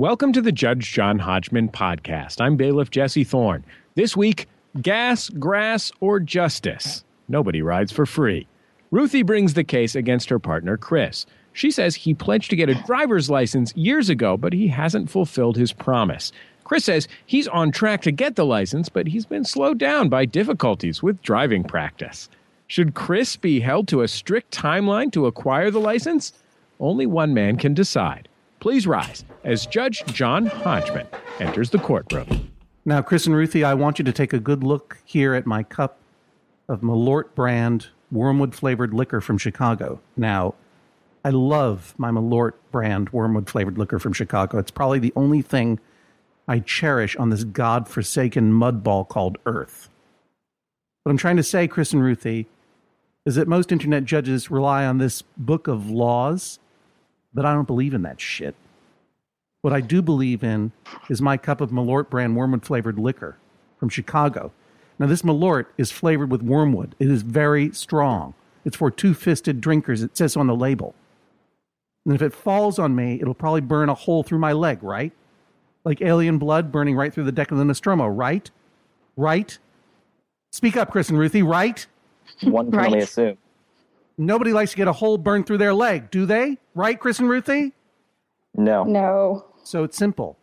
Welcome to the Judge John Hodgman podcast. I'm bailiff Jesse Thorne. This week, gas, grass, or justice. Nobody rides for free. Ruthie brings the case against her partner, Chris. She says he pledged to get a driver's license years ago, but he hasn't fulfilled his promise. Chris says he's on track to get the license, but he's been slowed down by difficulties with driving practice. Should Chris be held to a strict timeline to acquire the license? Only one man can decide. Please rise as Judge John Hodgman enters the courtroom. Now, Chris and Ruthie, I want you to take a good look here at my cup of Malort brand wormwood flavored liquor from Chicago. Now, I love my Malort brand wormwood flavored liquor from Chicago. It's probably the only thing I cherish on this god-forsaken mudball called Earth. What I'm trying to say, Chris and Ruthie, is that most internet judges rely on this book of laws but I don't believe in that shit. What I do believe in is my cup of Malort brand wormwood flavored liquor from Chicago. Now, this Malort is flavored with wormwood. It is very strong. It's for two fisted drinkers, it says on the label. And if it falls on me, it'll probably burn a hole through my leg, right? Like alien blood burning right through the deck of the Nostromo, right? Right? Speak up, Chris and Ruthie, right? One can only assume. Nobody likes to get a hole burned through their leg, do they? Right, Chris and Ruthie? No. No. So it's simple.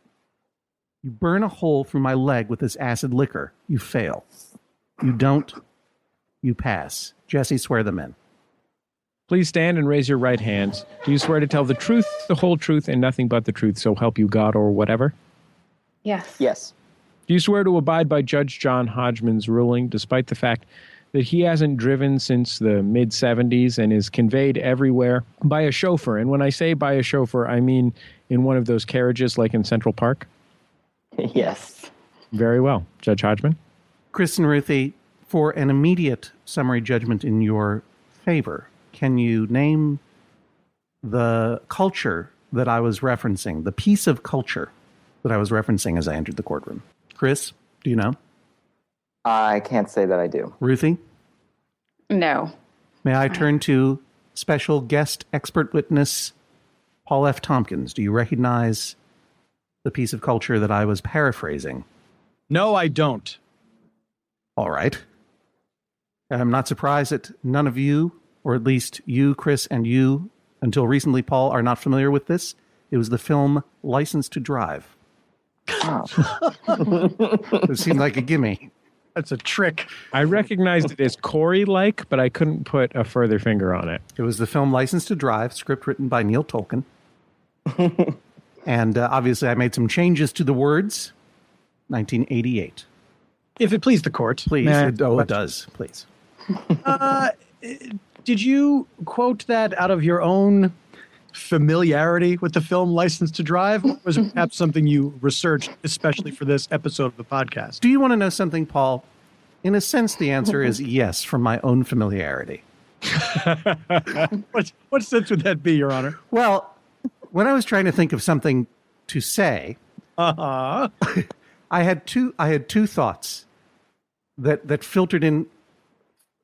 You burn a hole through my leg with this acid liquor. You fail. You don't. You pass. Jesse, swear them in. Please stand and raise your right hands. Do you swear to tell the truth, the whole truth, and nothing but the truth, so help you God or whatever? Yes. Yes. Do you swear to abide by Judge John Hodgman's ruling, despite the fact that he hasn't driven since the mid 70s and is conveyed everywhere by a chauffeur? And when I say by a chauffeur, I mean in one of those carriages like in Central Park? yes. Very well. Judge Hodgman? Chris and Ruthie, for an immediate summary judgment in your favor, can you name the culture that I was referencing, the piece of culture that I was referencing as I entered the courtroom? Chris, do you know? I can't say that I do. Ruthie? No. May I turn to special guest expert witness Paul F. Tompkins? Do you recognize the piece of culture that I was paraphrasing? No, I don't. All right. I'm not surprised that none of you, or at least you, Chris, and you, until recently, Paul, are not familiar with this. It was the film License to Drive. Oh. It seemed like a gimme. That's a trick. I recognized it as Corey like, but I couldn't put a further finger on it. It was the film License to Drive, script written by Neil Tolkin. and uh, obviously, I made some changes to the words. 1988. If it please the court. Please. May I- It- oh, it does. Please. Uh, did you quote that out of your own familiarity with the film License to Drive? Or was it perhaps something you researched especially for this episode of the podcast? Do you want to know something, Paul? In a sense, the answer is yes, from my own familiarity. What, what sense would that be, Your Honor? Well, when I was trying to think of something to say, Uh-huh. I had two. I had two thoughts that that filtered in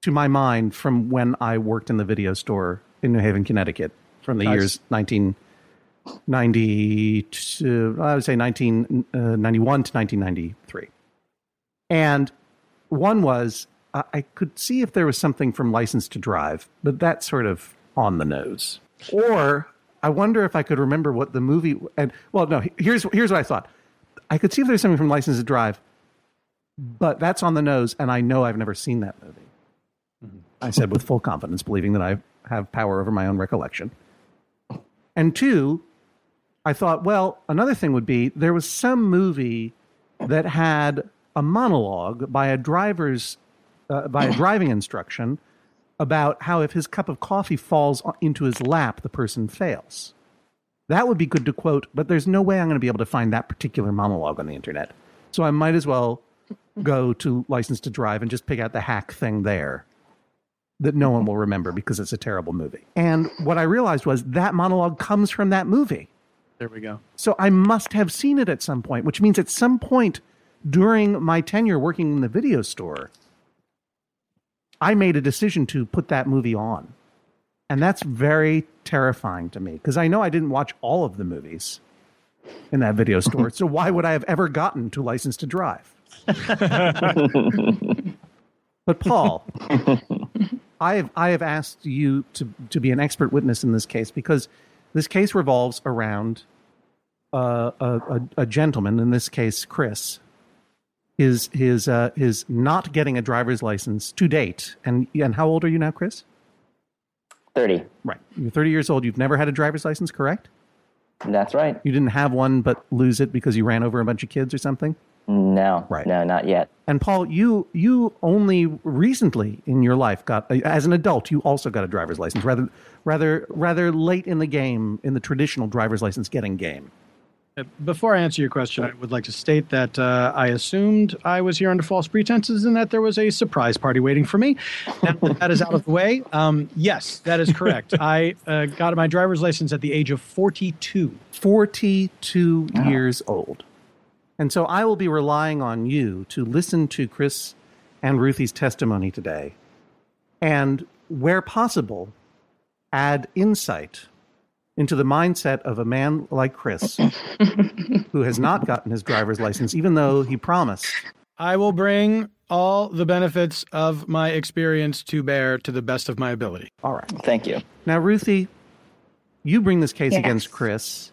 to my mind from when I worked in the video store in New Haven, Connecticut, from the Nice. years 1990 to I would say 1991 uh, to 1993. And one was I, could see if there was something from License to Drive, but that's sort of on the nose. Or I wonder if I could remember what the movie and well, no. Here's here's what I thought. I could see if there's something from License to Drive, but that's on the nose, and I know I've never seen that movie. Mm-hmm. I said with full confidence, believing that I have power over my own recollection. And two, I thought, well, another thing would be there was some movie that had a monologue by a driver's uh, by a driving instruction about how if his cup of coffee falls into his lap, the person fails. That would be good to quote, but there's no way I'm going to be able to find that particular monologue on the internet. So I might as well go to License to Drive and just pick out the hack thing there that no one will remember because it's a terrible movie. And what I realized was that monologue comes from that movie. There we go. So I must have seen it at some point, which means at some point during my tenure working in the video store, I made a decision to put that movie on. And that's very terrifying to me because I know I didn't watch all of the movies. in that video store. so why would I have ever gotten to license to drive? but Paul, I have I have asked you to to be an expert witness in this case because this case revolves around uh, a, a, a gentleman, in this case Chris, his his uh, his not getting a driver's license to date. And and how old are you now, Chris? 30. Right, you're 30 years old. You've never had a driver's license, correct? That's right. You didn't have one, but lose it because you ran over a bunch of kids or something. No. Right. No, not yet. And Paul, you you only recently in your life got as an adult you also got a driver's license rather rather rather late in the game in the traditional driver's license getting game. Uh, Before I answer your question, I would like to state that uh, I assumed I was here under false pretenses and that there was a surprise party waiting for me. Now that that is out of the way, um, yes, that is correct. I uh, got my driver's license at the age of 42. 42 years old. And so I will be relying on you to listen to Chris and Ruthie's testimony today and where possible add insight into the mindset of a man like Chris who has not gotten his driver's license even though he promised I will bring all the benefits of my experience to bear to the best of my ability. all right Thank you. Now, Ruthie, you bring this case Yes. against Chris,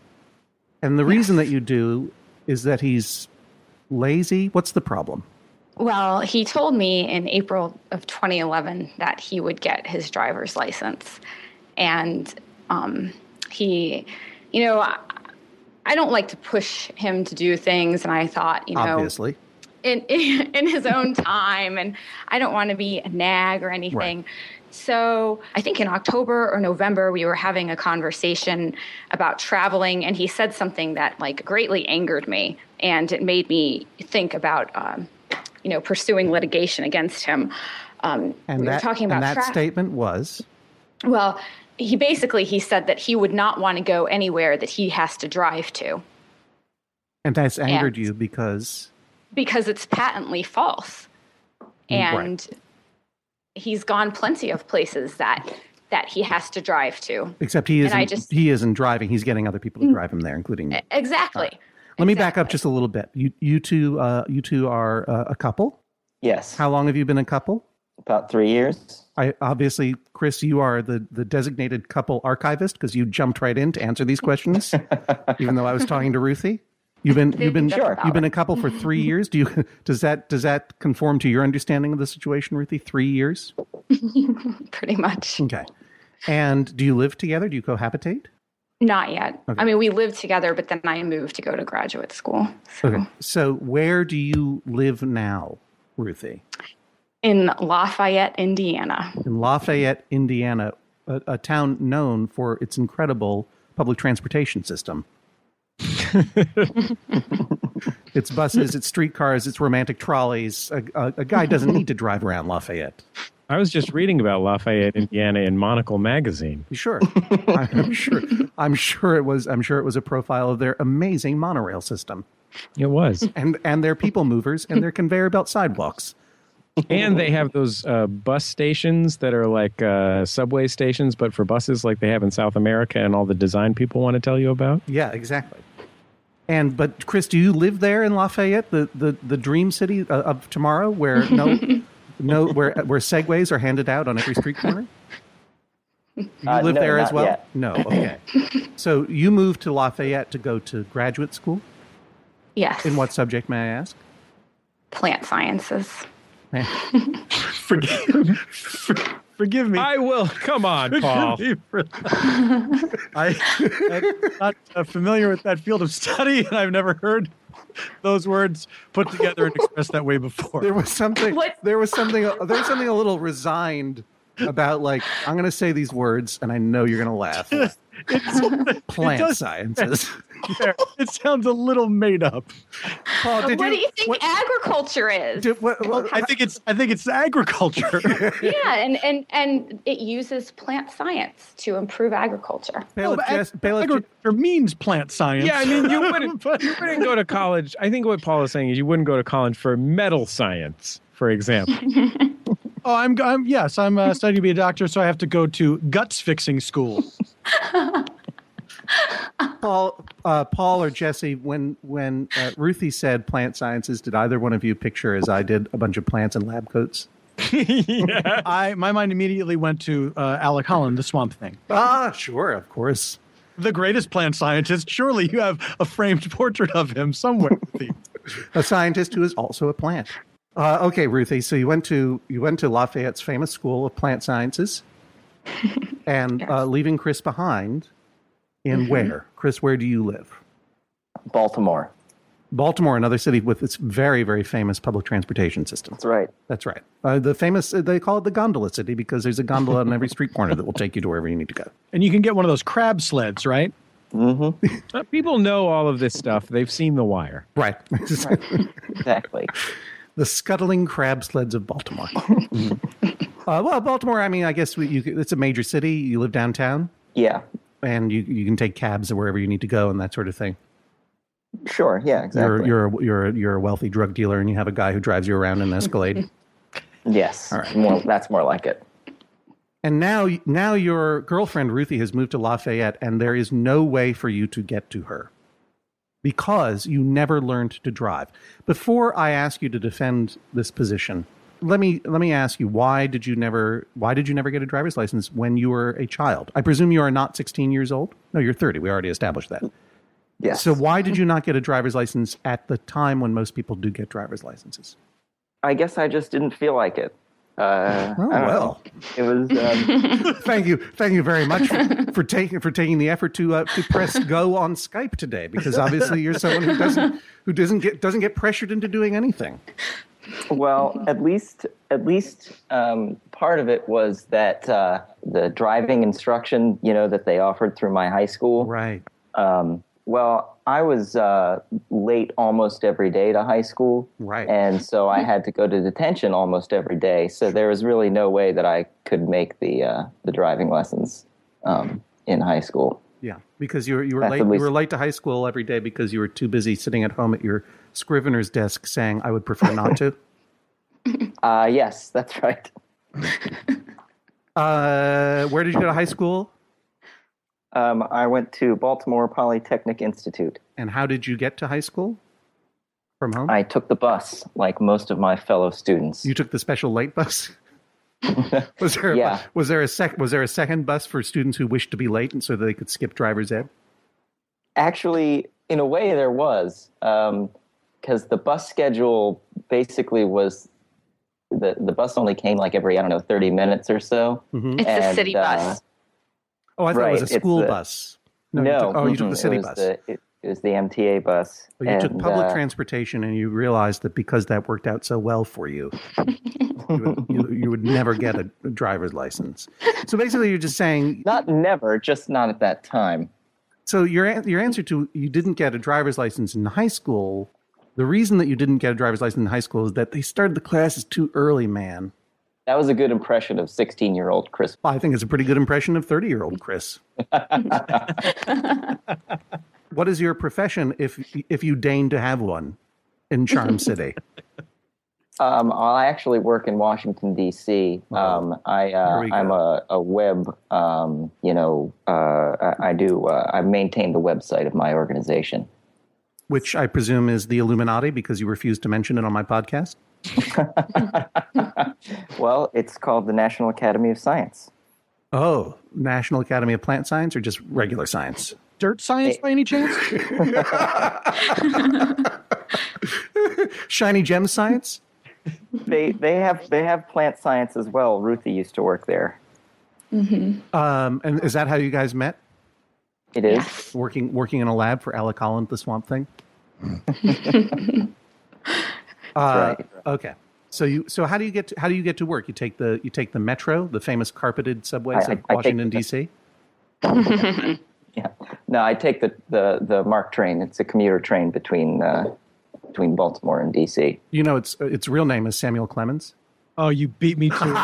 and the reason that you do is that he's lazy. What's the problem? Well, he told me in April of 2011 that he would get his driver's license. And um, he, you know, I, I don't like to push him to do things. And I thought, you know, Obviously. in, in in his own time and I don't want to be a nag or anything. So I think in October or November we were having a conversation about traveling and he said something that like greatly angered me and it made me think about um, you know pursuing litigation against him. Um, And we that, were talking about and that tra- statement was well, he basically he said that he would not want to go anywhere that he has to drive to and that's angered And- you because because it's patently false. And right. And he's gone plenty of places that that he has to drive to. except he isn't I just- he isn't driving. He's getting other people to drive him there, including you. Exactly. Let me back up just a little bit. You you two uh, you two are uh, a couple. Yes. How long have you been a couple? About three years. I obviously, Chris, you are the, the designated couple archivist because you jumped right in to answer these questions, even though I was talking to Ruthie. You've been you've been Sure. you've been a couple for three years. Do you does that does that conform to your understanding of the situation, Ruthie? Three years, Pretty much. okay. And do you live together? Do you cohabitate? Not yet. Okay. I mean, we lived together, but then I moved to go to graduate school. So Okay. So where do you live now, Ruthie? in Lafayette, Indiana. In Lafayette, Indiana, a, a town known for its incredible public transportation system. its buses, its streetcars, its romantic trolleys. A, a, a guy doesn't need to drive around Lafayette. I was just reading about Lafayette, Indiana in Monocle magazine. Sure, I'm sure. I'm sure it was. I'm sure it was a profile of their amazing monorail system It was. and and their people movers and their conveyor belt sidewalks. and they have those uh, bus stations that are like uh, subway stations, but for buses, like they have in South America, and all the design people want to tell you about. Yeah, exactly. And but Chris, do you live there in Lafayette, the the, the dream city uh, of tomorrow, where no no where where segways are handed out on every street corner? You Uh, live no, there as well? yet. No. Okay. so you moved to Lafayette to go to graduate school. Yes. In what subject, may I ask? Plant sciences. Man, Forgive, for, forgive me. I will. Come on, Paul. Forgive me. I, I'm not uh, familiar with that field of study, and I've never heard those words put together and expressed that way before. there was something. What? There was something. There was something a little resigned about like I'm going to say these words, and I know you're going to laugh. Plant does- sciences. It sounds a little made up. Paul, did what do you think what- agriculture is? did- what- what- I think it's I think it's agriculture. yeah, and, and, and it uses plant science to improve agriculture. Bailiff but Jess- ag- Bailiff agriculture means plant science. Yeah, I mean, you wouldn't, you wouldn't go to college. I think what Paul is saying is you wouldn't go to college for metal science, for example. Oh, I'm, I'm yes, I'm uh, studying to be a doctor, so I have to go to guts fixing school. Paul, uh, Paul or Jesse, when when uh, Ruthie said plant sciences, did either one of you picture, as I did, a bunch of plants in lab coats? I my mind immediately went to uh, Alec Holland, the Swamp Thing, Ah, sure, of course. the greatest plant scientist. Surely you have a framed portrait of him somewhere. A scientist who is also a plant. Uh, okay, Ruthie. So you went to you went to Lafayette's famous school of plant sciences, and uh, leaving Chris behind. In where, Chris? Where do you live? Baltimore. Baltimore, another city with its very, very famous public transportation system. That's right. That's right. Uh, the famous, uh, they call it the gondola city because there's a gondola on every street corner that will take you to wherever you need to go. and you can get one of those crab sleds, right? Uh, people know all of this stuff. They've seen The Wire. Right. Exactly. the scuttling crab sleds of Baltimore. uh, well, Baltimore, I mean, I guess we, you, it's a major city. You live downtown yeah. And you, you can take cabs wherever you need to go and that sort of thing. Sure. Yeah. Exactly. You're, you're, a- you're, a- you're a wealthy drug dealer and you have a guy who drives you around in an Escalade. yes. All right. More, that's more like it. And now, now your girlfriend Ruthie has moved to Lafayette, and there is no way for you to get to her because you never learned to drive. Before I ask you to defend this position, let me let me ask you why did you never why did you never get a driver's license when you were a child? I presume you are not 16 years old. No, you're 30. We already established that. Yes. So why did you not get a driver's license at the time when most people do get driver's licenses? I guess I just didn't feel like it. Uh, Oh, well. know. It was. Um, thank you, thank you very much for, for taking for taking the effort to uh, to press go on Skype today, because obviously you're someone who doesn't who doesn't get doesn't get pressured into doing anything. Well, at least at least um, part of it was that uh, the driving instruction, you know, that they offered through my high school. Right. Um, well, I was uh, late almost every day to high school, Right. and so I had to go to detention almost every day. So there was really no way that I could make the uh, the driving lessons um, in high school. Yeah, because you were you were That's late at you were late to high school every day because you were too busy sitting at home at your scrivener's desk saying, "I would prefer not to." Uh, yes, that's right. uh, where did you go to high school, Um, I went to Baltimore Polytechnic Institute. and how did you get to high school from home? I took the bus, like most of my fellow students. you took the special late bus. was there Yeah. was there a sec was there a second bus for students who wished to be late and so they could skip driver's ed? Actually, in a way, there was because the bus schedule basically was the the bus only came like every I don't know thirty minutes or so. It's the And, city uh, bus. Oh, I thought it was a school the- bus. No, you took, oh, you took the city it bus. The, it, it was the MTA bus. Oh, you took public uh, transportation, and you realized that because that worked out so well for you, you, would, you, you would never get a, a driver's license. So basically, you're just saying. Not never, just not at that time. So your your answer to you didn't get a driver's license in high school. The reason that you didn't get a driver's license in high school is that they started the classes too early, man. That was a good impression of sixteen-year-old Chris. Well, I think it's a pretty good impression of 30 year old Chris. what is your profession if if you deign to have one in Charm City? Um, I actually work in Washington D.C. Um, I uh, I'm a, a web. Um, you know, uh, I, I do. Uh, I maintain the website of my organization. Which I presume is the Illuminati because you refused to mention it on my podcast. Well, it's called the National Academy of Science. Oh, National Academy of Plant Science or just regular science? Dirt science by any chance? Shiny gem science? They they have they have plant science as well. Ruthie used to work there. Um, and is that how you guys met? It is. Yes. Working working in a lab for Alec Holland, the Swamp Thing. uh, right. Okay. So you so how do you get to, how do you get to work? You take the you take the metro, the famous carpeted subways I- of I- I Washington the- D.C. Yeah. No, I take the, the, the MARC train. It's a commuter train between uh, between Baltimore and DC. You know its its real name is Samuel Clemens. Oh, you beat me to it. oh,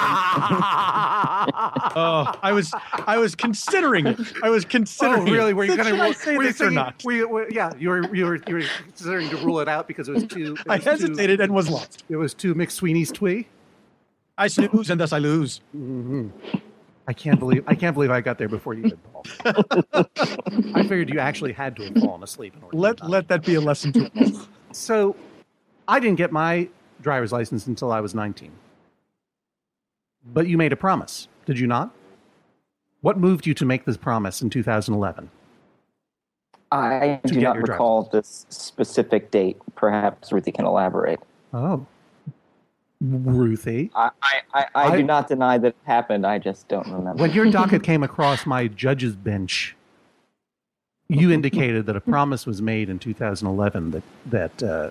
I was I was considering it. I was considering. Oh, really? Were you going to say were this or not? Were you, were, yeah, you were you were you were considering to rule it out because it was too. It I was too- hesitated and was lost. it was too McSweeney's twee. I snooze and thus I lose. Mm-hmm. I can't believe I can't believe I got there before you did, Paul. I figured you actually had to have fallen asleep. In order Let let that be a lesson to all. So, I didn't get my driver's license until I was 19. But you made a promise, did you not? What moved you to make this promise in 2011? I do not recall this specific date. Perhaps Ruthie can elaborate. Oh, Ruthie. I, I, I, I, I- do not deny that it happened. I just don't remember. When your docket came across my judge's bench, you indicated that a promise was made in 2011 that that uh,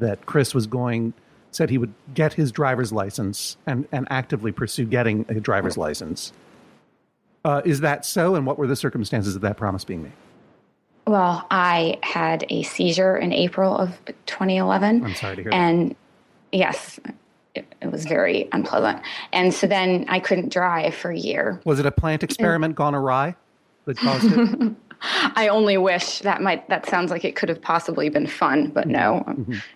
that Chris was going said he would get his driver's license and and actively pursue getting a driver's license. Uh, is that so? And what were the circumstances of that promise being made? Well, I had a seizure in April of 2011. I'm sorry to hear that. And yes, it, it was very unpleasant. And so then I couldn't drive for a year. Was it a plant experiment gone awry that caused it? I only wish that might, that sounds like it could have possibly been fun, but no,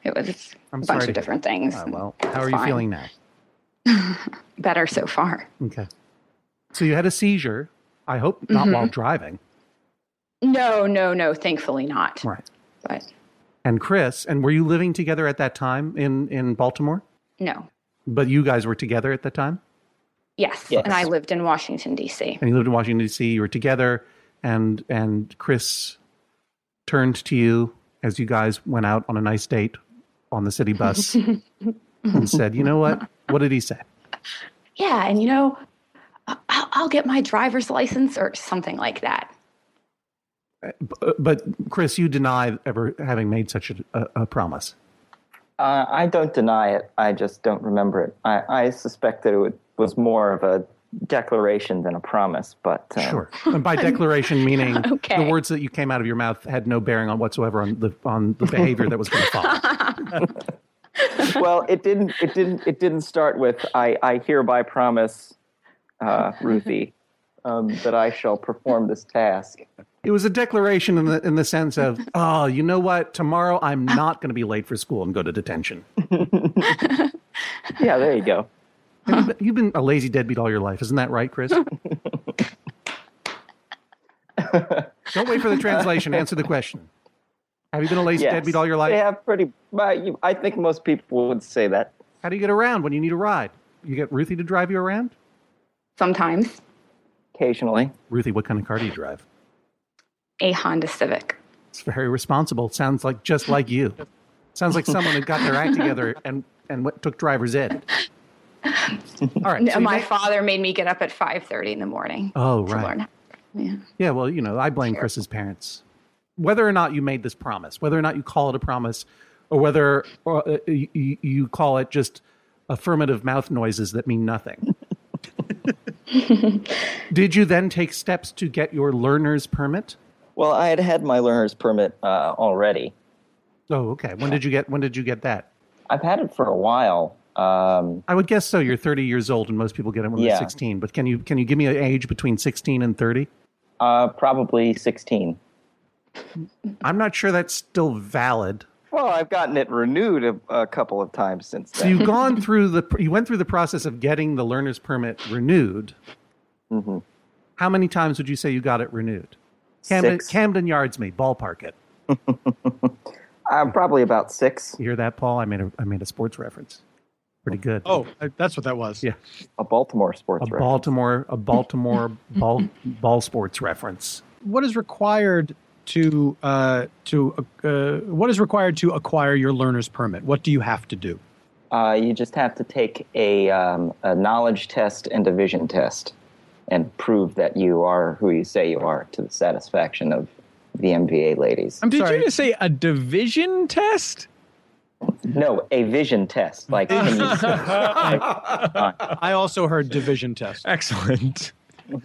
it was Mm-hmm. I'm a bunch of different things. Uh, well, how It's are you fine. feeling now? Better so far. Okay. So you had a seizure. I hope not while driving. No, no, no, thankfully not. Right. But And Chris, and were you living together at that time in, in Baltimore? no. But you guys were together at that time? Yes. Yes. And I lived in Washington, D.C. And you lived in Washington, D.C., you were together, and, and Chris turned to you as you guys went out on a nice date on the city bus and said, You know what? What did he say? Yeah. And you know, I- I'll, I'll get my driver's license or something like that. B- But Chris, you deny ever having made such a, a, a promise. Uh, I don't deny it. I just don't remember it. I, I suspect that it would, was more of a declaration than a promise. But uh, Sure. And by declaration, meaning Okay. the words that you came out of your mouth had no bearing on whatsoever on the on the behavior that was going to follow. well, it didn't. It didn't. It didn't start with "I, I hereby promise, uh, Ruthie, um, that I shall perform this task." It was a declaration in the in the sense of, oh, you know what? Tomorrow I'm not going to be late for school and go to detention. Yeah, there you go. You've been a lazy deadbeat all your life, isn't that right, Chris? Don't wait for the translation. Answer the question. Have you been a lazy Yes. deadbeat all your life? have pretty. I think most people would say that. How do you get around when you need a ride? You get Ruthie to drive you around? Sometimes Occasionally, Ruthie, what kind of car do you drive? a Honda Civic. It's very responsible. Sounds like just like you. Sounds like someone who got their act together and and took driver's ed. All right. No, so my make- father made me get up at 5.30 in the morning oh, to right. learn. Yeah. Yeah, well, you know, I blame Sure. Chris's parents. Whether or not you made this promise, whether or not you call it a promise, or whether or, uh, you, you call it just affirmative mouth noises that mean nothing. Did you then take steps to get your learner's permit? well, I had had my learner's permit uh, already. Oh, okay. When did you get when did you get that? I've had it for a while. Um, I would guess so. You're 30 years old, and most people get it when Yeah. they're 16. But can you can you give me an age between 16 and 30? uh, probably sixteen. I'm not sure that's still valid. Well, I've gotten it renewed a, a couple of times since So you've gone through the you went through the process of getting the learner's permit renewed. Mhm. How many times would you say you got it renewed? Camden. Camden Yards me, ballpark it. Uh, probably about six. You hear that, Paul? I made a I made a sports reference. Pretty good. Oh, that's what that was. Yeah. A Baltimore sports a reference. Baltimore a Baltimore ball ball sports reference. What is required to uh, to uh, what is required to acquire your learner's permit? What do you have to do? Uh, you just have to take a, um, a knowledge test and a vision test and prove that you are who you say you are to the satisfaction of the MVA ladies. I'm Did sorry. you just say a division test? No, a vision test. Like, can you, I also heard division test. Excellent.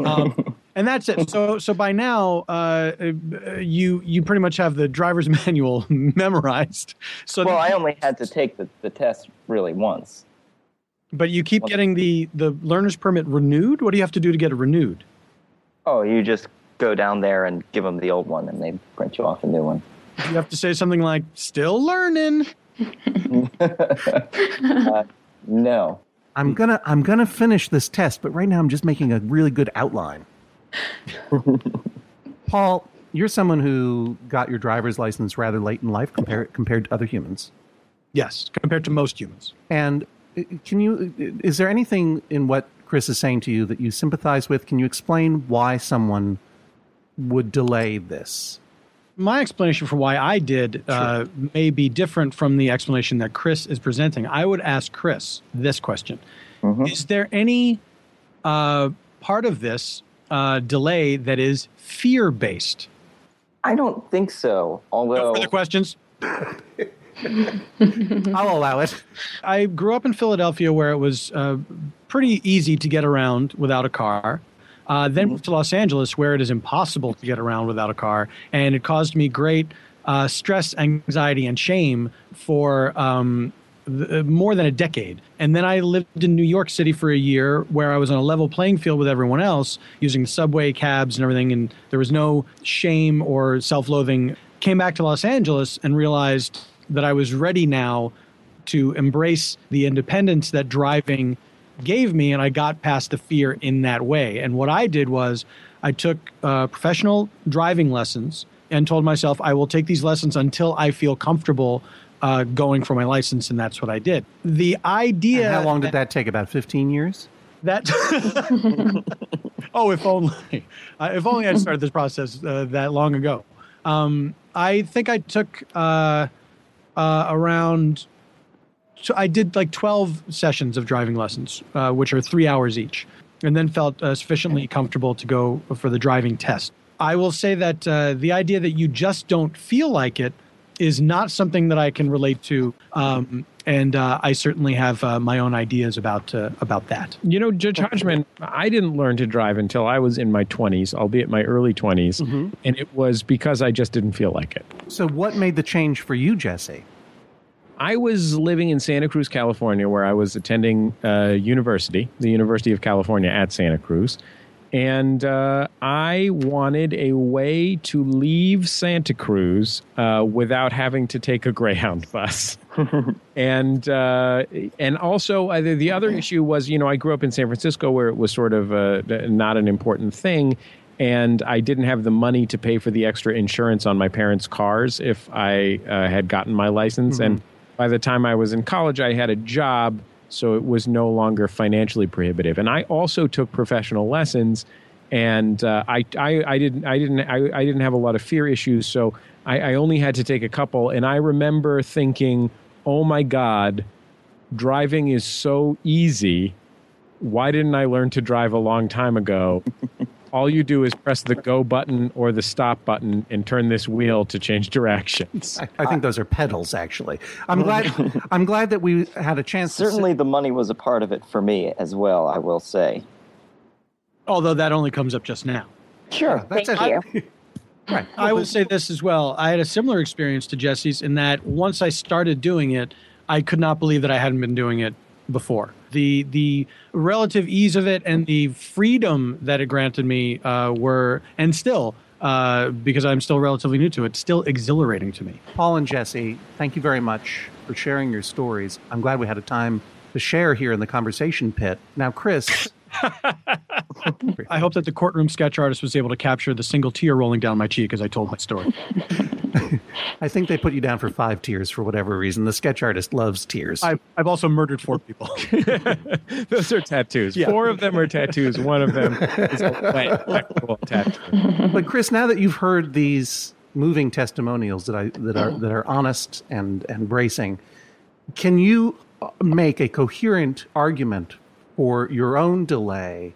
um, and that's it. So, so by now, uh, uh, you you pretty much have the driver's manual memorized. So, well, I only had to take the, the test really once. but you keep getting the the learner's permit renewed. What do you have to do to get it renewed? Oh, you just go down there and give them the old one, and they print you off a new one. You have to say something like "still learning"? Uh, no. I'm gonna I'm gonna finish this test, but right now I'm just making a really good outline. Paul, you're someone who got your driver's license rather late in life compared compared to other humans. Yes, compared to most humans. And uh, can you is there anything in what Chris is saying to you that you sympathize with? Can you explain why someone would delay this? My explanation for why I did uh, may be different from the explanation that Chris is presenting. I would ask Chris this question Is there any uh, part of this uh, delay that is fear based? I don't think so. No Although further questions? I'll allow it. I grew up in Philadelphia where it was uh, pretty easy to get around without a car. Uh, then moved to Los Angeles where it is impossible to get around without a car. And it caused me great uh, stress, anxiety, and shame for um, th- uh, more than a decade. And then I lived in New York City for a year where I was on a level playing field with everyone else using the subway cabs and everything. And there was no shame or self loathing. Came back to Los Angeles and realized that I was ready now to embrace the independence that driving gave me, and I got past the fear in that way. And what I did was I took uh, professional driving lessons and told myself I will take these lessons until I feel comfortable uh, going for my license, and that's what I did. The idea. And how long did that take? About 15 years? That. oh, if only. Uh, if only I'd started this process uh, that long ago. Um, I think I took uh, uh, around. So I did like 12 sessions of driving lessons, uh, which are three hours each, and then felt uh, sufficiently comfortable to go for the driving test. I will say that uh, the idea that you just don't feel like it is not something that I can relate to, um, and uh, I certainly have uh, my own ideas about uh, about that. You know, Judge Hodgman, I didn't learn to drive until I was in my 20s, albeit my early 20s, and it was because I just didn't feel like it. So, what made the change for you, Jesse? I was living in Santa Cruz, California, where I was attending uh, university, the University of California at Santa Cruz. And uh, I wanted a way to leave Santa Cruz uh, without having to take a Greyhound bus. and uh, and also uh, the, the other issue was, you know, I grew up in San Francisco where it was sort of uh, not an important thing, and I didn't have the money to pay for the extra insurance on my parents' cars if I uh, had gotten my license. And by the time I was in college, I had a job, so it was no longer financially prohibitive. And I also took professional lessons, and uh, I, I I didn't I didn't I, I didn't have a lot of fear issues, so I, I only had to take a couple. And I remember thinking, "Oh my God, driving is so easy." Why didn't I learn to drive a long time ago? All you do is press the go button or the stop button and turn this wheel to change directions. I, I think those are pedals, actually. I'm glad. I'm glad that we had a chance. to certainly the money was a part of it for me as well. I will say. Although that only comes up just now. Sure. That's Thank it. Right. I will say this as well. I had a similar experience to Jesse's in that once I started doing it, I could not believe that I hadn't been doing it before. The the relative ease of it and the freedom that it granted me uh, were and still uh, because I'm still relatively new to it, still exhilarating to me. Paul and Jesse, thank you very much for sharing your stories. I'm glad we had a time to share here in the conversation pit. Now, Chris, I hope that the courtroom sketch artist was able to capture the single tear rolling down my cheek as I told my story. I think they put you down for five tears for whatever reason. The sketch artist loves tears. I've, I've also murdered four people. Those are tattoos. Yeah. Four of them are tattoos. One of them is a wet, actual tattoo. but Chris, now that you've heard these moving testimonials that I that are that are honest and and bracing, can you make a coherent argument for your own delay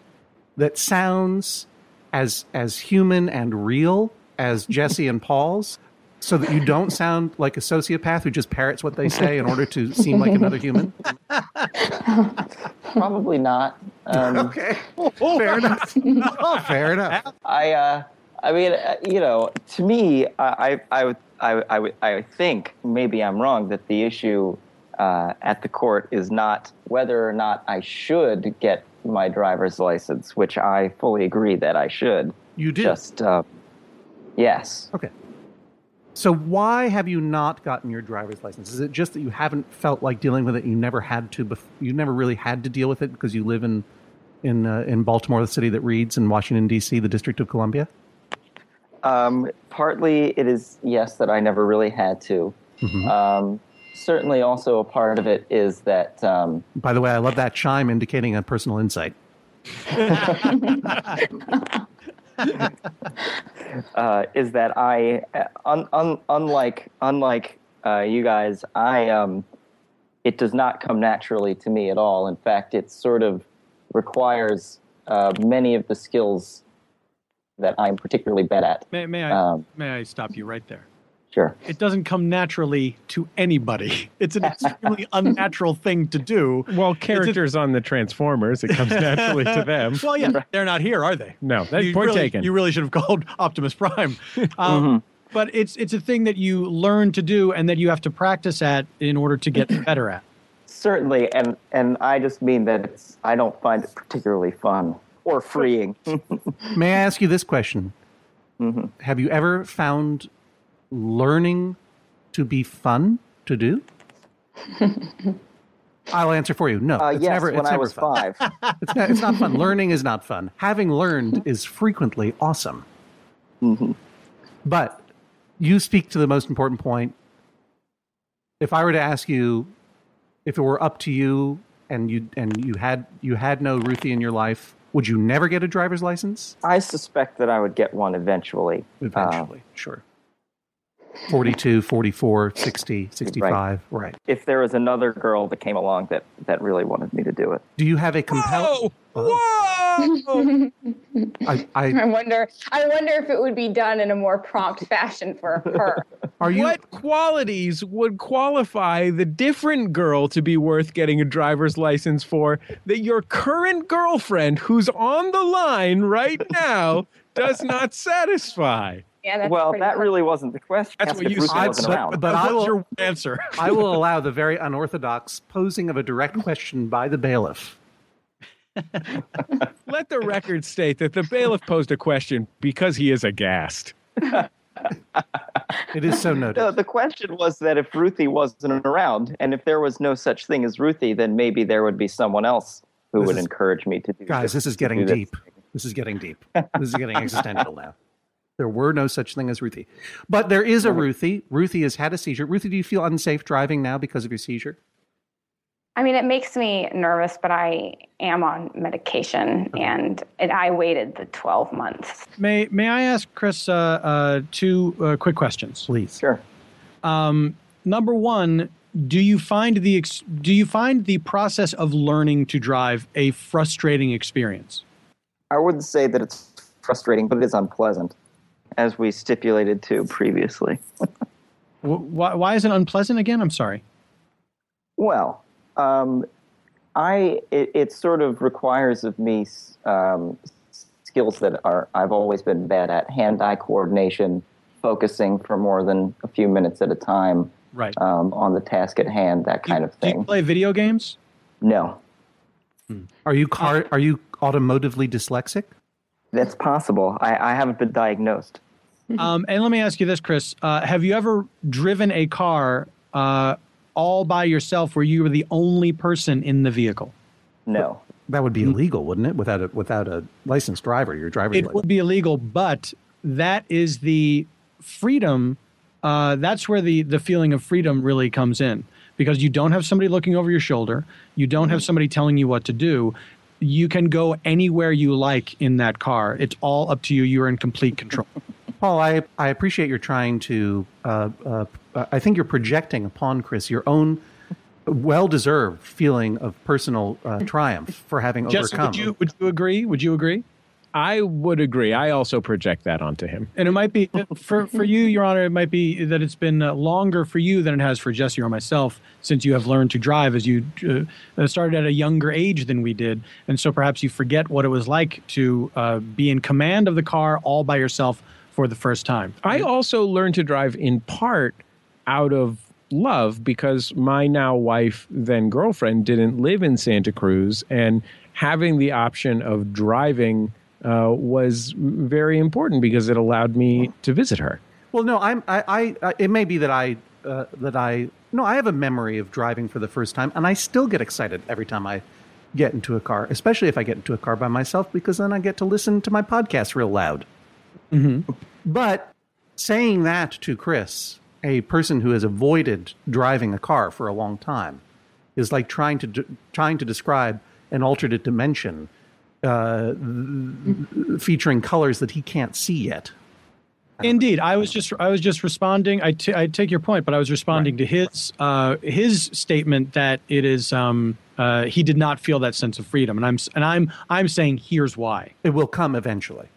that sounds as as human and real as Jesse and Paul's? So that you don't sound like a sociopath who just parrots what they say in order to seem like another human. Probably not. Um, Okay, fair enough. fair enough. I, uh, I mean, uh, you know, to me, I, I, I, would- I, I, would- I think maybe I'm wrong that the issue uh, at the court is not whether or not I should get my driver's license, which I fully agree that I should. You do. Just, uh, yes. Okay. So why have you not gotten your driver's license? Is it just that you haven't felt like dealing with it? You never had to. Bef- you never really had to deal with it because you live in in uh, in Baltimore, the city that reads, and Washington D.C., the District of Columbia. Um, partly it is yes that I never really had to. Um, certainly, also a part of it is that um, By the way, I love that chime indicating a personal insight. uh, is that I, un, un, unlike unlike uh, you guys, I um, it does not come naturally to me at all. In fact, it sort of requires uh, many of the skills that I'm particularly bad at. May, may I Um, may I stop you right there? Sure. It doesn't come naturally to anybody. It's an extremely unnatural thing to do. Well, characters on the Transformers, it comes naturally to them. Well, yeah, they're not here, are they? No, that you point really, taken. You really should have called Optimus Prime. Um, But it's it's a thing that you learn to do and that you have to practice at in order to get better at. Certainly, and and I just mean that it's I don't find it particularly fun or freeing. May I ask you this question? Have you ever found learning to be fun to do? I'll answer for you. No, Uh, it's yes, never. when it's I was fun. five. It's not, it's not fun. Learning is not fun. Having learned is frequently awesome. But you speak to the most important point. If I were to ask you, if it were up to you, and you and you had you had no Ruthie in your life, would you never get a driver's license? I suspect that I would get one eventually. Uh, Eventually, sure. 42, 44, 60, 65. Right. if there was another girl that came along that that really wanted me to do it. Do you have a compel? Whoa! Whoa! I, I, I wonder. I wonder if it would be done in a more prompt fashion for her. are you? what qualities would qualify the different girl to be worth getting a driver's license for that your current girlfriend, who's on the line right now, does not satisfy? Yeah, that's well, that clear. really wasn't the question. That's Ask what you said, wasn't but- around. but I What's will- your answer? I will allow the very unorthodox posing of a direct question by the bailiff. Let the record state that the bailiff posed a question because he is aghast. It is so noted. No, the question was that if Ruthie wasn't around, and if there was no such thing as Ruthie, then maybe there would be someone else who This would is- encourage me to do this. Guys, this is getting do this. deep. This is getting deep. This is getting existential now. There were no such thing as Ruthie. But there is a Ruthie. Ruthie has had a seizure. Ruthie, do you feel unsafe driving now because of your seizure? I mean, it makes me nervous, but I am on medication, and it, I waited the 12 months. May May I ask Chris uh, uh, two uh, quick questions? Please. Sure. Um, number one, do you find the ex- do you find the process of learning to drive a frustrating experience? I wouldn't say that it's frustrating, but it is unpleasant, as we stipulated to previously. Why, why is it unpleasant again? I'm sorry. Well, um, I it, it sort of requires of me um, skills that are I've always been bad at: hand-eye coordination, focusing for more than a few minutes at a time Right. um, on the task at hand, that kind of thing. Do you play video games? No, Are you car- are you automotively dyslexic? that's possible. I, I haven't been diagnosed. Um, and let me ask you this, Chris: uh, Have you ever driven a car uh, all by yourself, where you were the only person in the vehicle? No. That would be illegal, wouldn't it? Without a without a licensed driver, your driver's It license. would be illegal, but that is the freedom. Uh, that's where the the feeling of freedom really comes in because you don't have somebody looking over your shoulder. You don't have somebody telling you what to do. You can go anywhere you like in that car. It's all up to you. You're in complete control. Paul, I, I appreciate you're trying to. Uh, uh, I think you're projecting upon Chris your own well-deserved feeling of personal uh, triumph for having Jesse, overcome. would you would you agree? Would you agree? I would agree. I also project that onto him. And it might be for for you, Your Honor. It might be that it's been uh, longer for you than it has for Jesse or myself, since you have learned to drive as you uh, started at a younger age than we did, and so perhaps you forget what it was like to uh, be in command of the car all by yourself for the first time. I also learned to drive in part out of love because my now wife, then girlfriend, didn't live in Santa Cruz, and having the option of driving uh, was very important because it allowed me to visit her. Well, no, I'm. I. I, I it may be that I. Uh, that I. No, I have a memory of driving for the first time, and I still get excited every time I get into a car, especially if I get into a car by myself, because then I get to listen to my podcast real loud. Mm-hmm. But saying that to Chris, a person who has avoided driving a car for a long time, is like trying to de- trying to describe an alternate dimension uh, featuring colors that he can't see yet. Indeed, I was just I was just responding. I, t- I take your point, but I was responding to his uh, his statement that it is um, uh, he did not feel that sense of freedom, and I'm and I'm I'm saying here's why. It will come eventually.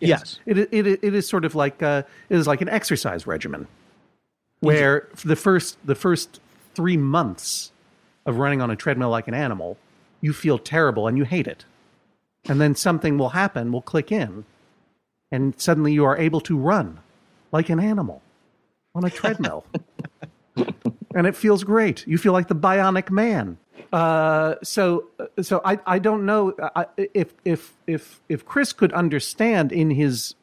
Yes, It, it, it is sort of like uh, it is like an exercise regimen, where for the first the first three months of running on a treadmill like an animal, you feel terrible and you hate it, and then something will happen, will click in, and suddenly you are able to run like an animal on a treadmill, and it feels great. You feel like the bionic man. Uh, so, so I, I don't know I, if if if if Chris could understand in his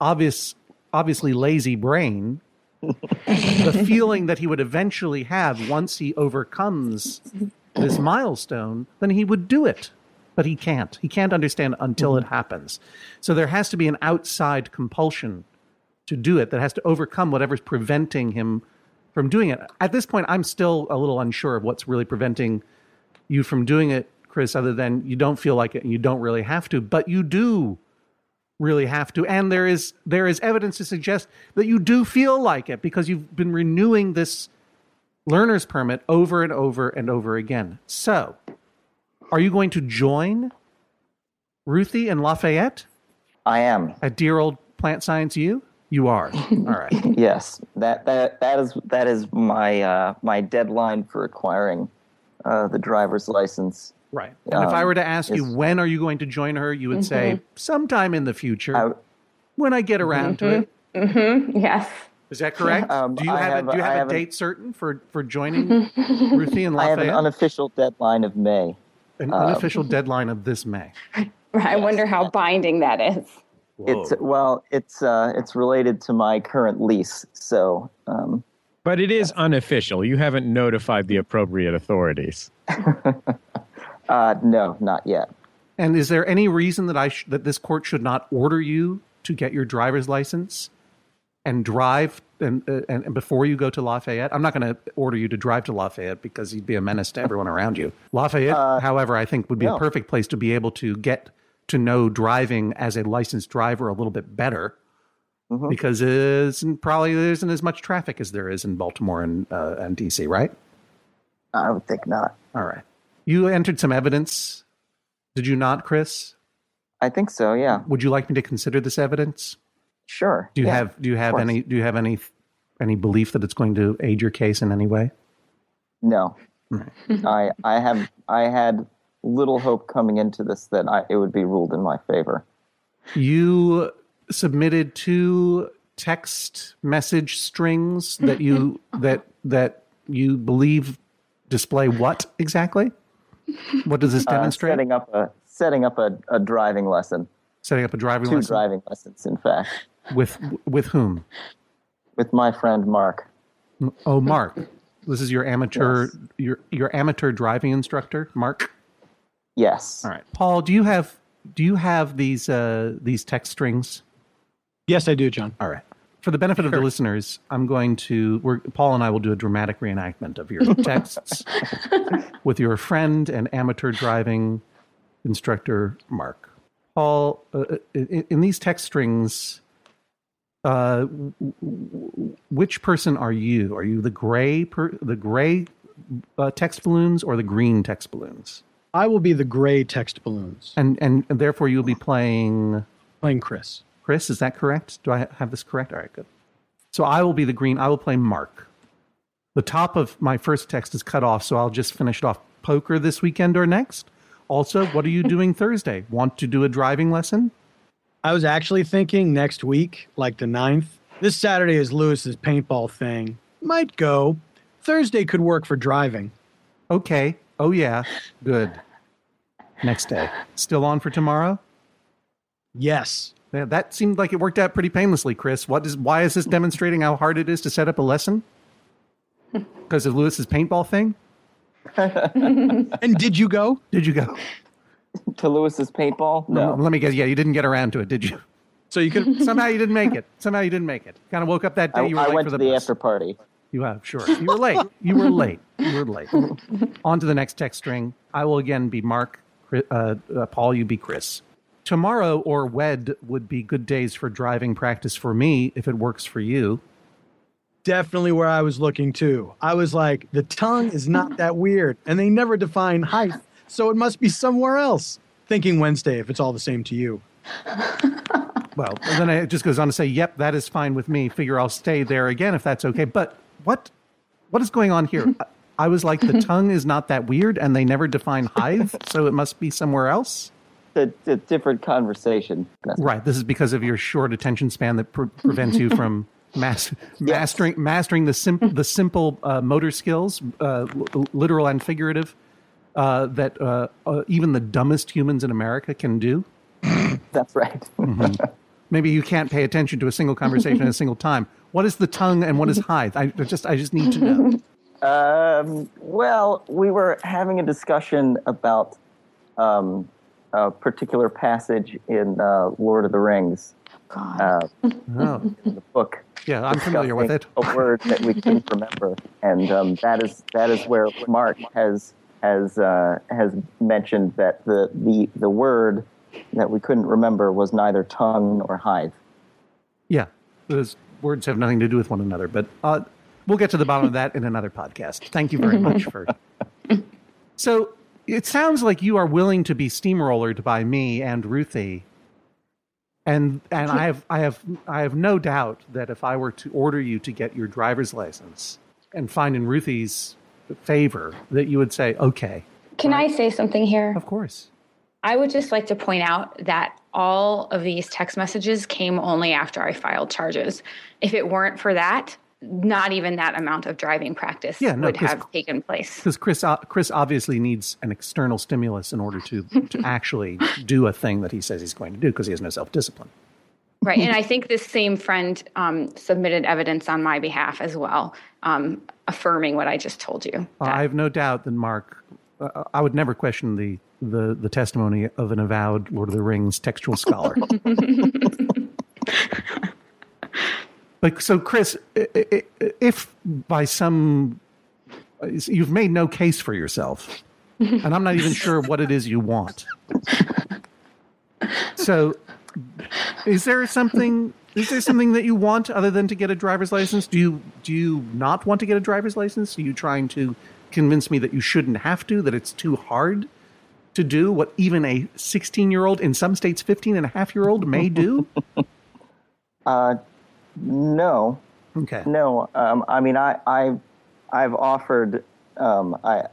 obvious, obviously lazy brain the feeling that he would eventually have once he overcomes this milestone, then he would do it. But he can't. He can't understand until it happens. So there has to be an outside compulsion to do it that has to overcome whatever's preventing him from doing it. At this point, I'm still a little unsure of what's really preventing you from doing it, Chris, other than you don't feel like it and you don't really have to, but you do really have to. And there is there is evidence to suggest that you do feel like it because you've been renewing this learner's permit over and over and over again. So, are you going to join Ruthie and Lafayette I am. at dear old Plant Science U? You are. All right. Yes, that that that is that is my uh, my deadline for acquiring uh, the driver's license. Right. And if I Um, were to ask you when are you going to join her, you would say sometime in the future I, when I get around to it. Mm-hmm. Yes. Is that correct? Um, do you have, have a, do you have, have a an- date certain for for joining Ruthie and Lafayette? I have an unofficial deadline of May. An unofficial deadline of this May. I wonder how binding that is. It's well, it's uh, it's related to my current lease, so um, But it is unofficial. You haven't notified the appropriate authorities. uh, no, not yet. And is there any reason that I sh- that this court should not order you to get your driver's license and drive and, uh, and and before you go to Lafayette? I'm not going to order you to drive to Lafayette because you'd be a menace to everyone around you. Lafayette, however, I think would be a perfect place to be able to get to know driving as a licensed driver a little bit better. Because it isn't, probably there isn't as much traffic as there is in Baltimore and uh, and DC, right? I would think not. All right. You entered some evidence, did you not, Chris? I think so. Yeah, Would you like me to consider this evidence? sure. Do you Yeah, have do you have any do you have any any belief that it's going to aid your case in any way? No, Right. I I have I had little hope coming into this that I, it would be ruled in my favor. You submitted two text message strings that you that that you believe display what exactly? What does this Uh, demonstrate? setting up a setting up a, a driving lesson, Setting up a driving two lesson driving lessons, in fact, with with whom? with my friend Mark. Oh, Mark. This is your amateur Yes. your your amateur driving instructor, Mark. Yes. All right, Paul. Do you have do you have these uh, these text strings? yes, I do, John. All right. For the benefit of the listeners, I'm going to. We're, Paul and I will do a dramatic reenactment of your texts with your friend and amateur driving instructor, Mark. Paul, uh, in, in these text strings, uh, w- w- which person are you? Are you the gray, per, the gray uh, text balloons or the green text balloons? I will be the gray text balloons. And and, therefore you'll be playing. Playing Chris. Chris, is that correct? Do I have this correct? All right, good. So I will be the green. I will play Mark. The top of my first text is cut off, so I'll just finish it off. Poker this weekend or next? Also, what are you doing Thursday? Want to do a driving lesson? I was actually thinking next week, like the 9th. This Saturday is Lewis's paintball thing. Might go. Thursday could work for driving. Okay. Oh, yeah. Good. Next day. Still on for tomorrow? Yes. Yeah, that seemed like it worked out pretty painlessly, Chris. What is why is this demonstrating how hard it is to set up a lesson? Because of Lewis's paintball thing? And did you go? Did you go? To Lewis's paintball? No. Let me guess. Yeah, you didn't get around to it, did you? So you could. Somehow you didn't make it. Somehow you didn't make it. Kind of woke up that day. I, you were I went for to the, the bus. after party. You have sure. You were late. You were late. You were late. On to the next text string. I will again be Mark. Uh, uh, Paul, you be Chris. Tomorrow or wed would be good days for driving practice for me if it works for you. definitely where I was looking too. I was like, the tongue is not that weird, and they never define height, so it must be somewhere else. Thinking Wednesday, if it's all the same to you. Well, then it just goes on to say, "Yep, that is fine with me. Figure I'll stay there again if that's okay." But what what is going on here? I- was like, the tongue is not that weird, and they never define hive, so it must be somewhere else. It's a different conversation. Right. This is because of your short attention span that pre- prevents you from mas- mastering mastering the simple the simple uh, motor skills, uh, l- literal and figurative, uh, that uh, uh, even the dumbest humans in America can do. That's right. Maybe you can't pay attention to a single conversation at a single time. What is the tongue and what is height? I just I just need to know. Um, well, we were having a discussion about um, a particular passage in uh, Lord of the Rings, God. uh, Oh, in the book. yeah, I'm familiar with it. A word that we couldn't remember, and um, that is that is where Mark has has uh, has mentioned that the, the the word that we couldn't remember was neither tongue nor hive. Yeah, those words have nothing to do with one another, but uh, we'll get to the bottom of that in another podcast. Thank you very much for. So it sounds like you are willing to be steamrollered by me and Ruthie, and and I have I have I have no doubt that if I were to order you to get your driver's license and find in Ruthie's favor that you would say okay, Can I say something here? of course. I would just like to point out that all of these text messages came only after I filed charges. If it weren't for that, not even that amount of driving practice Yeah, no, would have taken place. Because Chris, uh, Chris obviously needs an external stimulus in order to to actually do a thing that he says he's going to do because he has no self discipline. Right. And I think this same friend um, submitted evidence on my behalf as well, um, affirming what I just told you. Uh, I have no doubt that Mark. I would never question the, the the testimony of an avowed Lord of the Rings textual scholar. but so, Chris, if by some you've made no case for yourself, and I'm not even sure what it is you want. So, is there something? Is there something that you want other than to get a driver's license? Do you do you not want to get a driver's license? Are you trying to convince me that you shouldn't have to? That it's too hard to do what even a 16 year old in some states 15 and a half year old may do? Uh, no, Okay. No, um, I mean, I, I, I've offered. Um, I,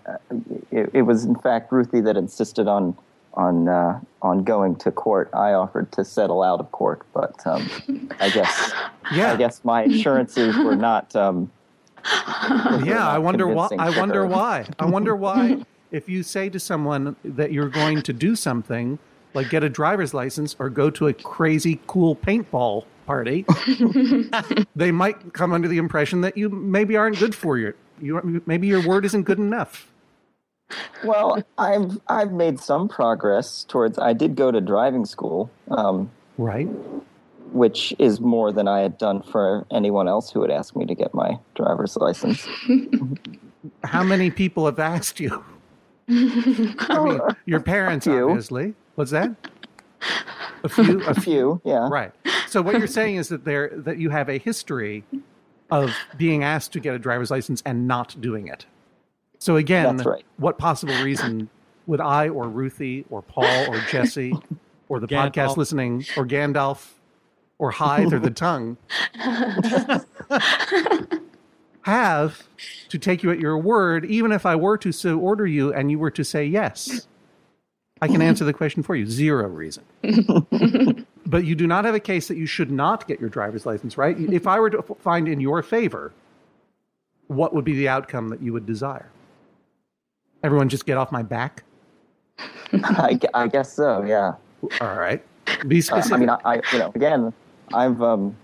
it, it was in fact Ruthie that insisted on on uh, on going to court. I offered to settle out of court, but um, I guess Yeah. I guess my assurances were not. Um, yeah, I wonder why. convincing I wonder why. I wonder why. If you say to someone that you're going to do something, like get a driver's license or go to a crazy cool paintball party, they might come under the impression that you maybe aren't good for you. You maybe your word isn't good enough. well, I've I've made some progress towards. I did go to driving school, um, Right. Which is more than I had done for anyone else who would ask me to get my driver's license. How many people have asked you? I mean, your parents, few. obviously. What's that? A few. A A few, yeah. Right. So what you're saying is that there that you have a history of being asked to get a driver's license and not doing it. So again, right. what possible reason would I or Ruthie or Paul or Jesse or the Gandalf. podcast listening or Gandalf or Hythe or the tongue have to take you at your word, even if I were to so order you and you were to say yes? I can answer the question for you. Zero reason. but you do not have a case that you should not get your driver's license, right? If I were to find in your favor, what would be the outcome that you would desire? Everyone just get off my back? I, I guess so, yeah. All right. Be Uh, specific. I mean, I, I, you know, again, I've, um,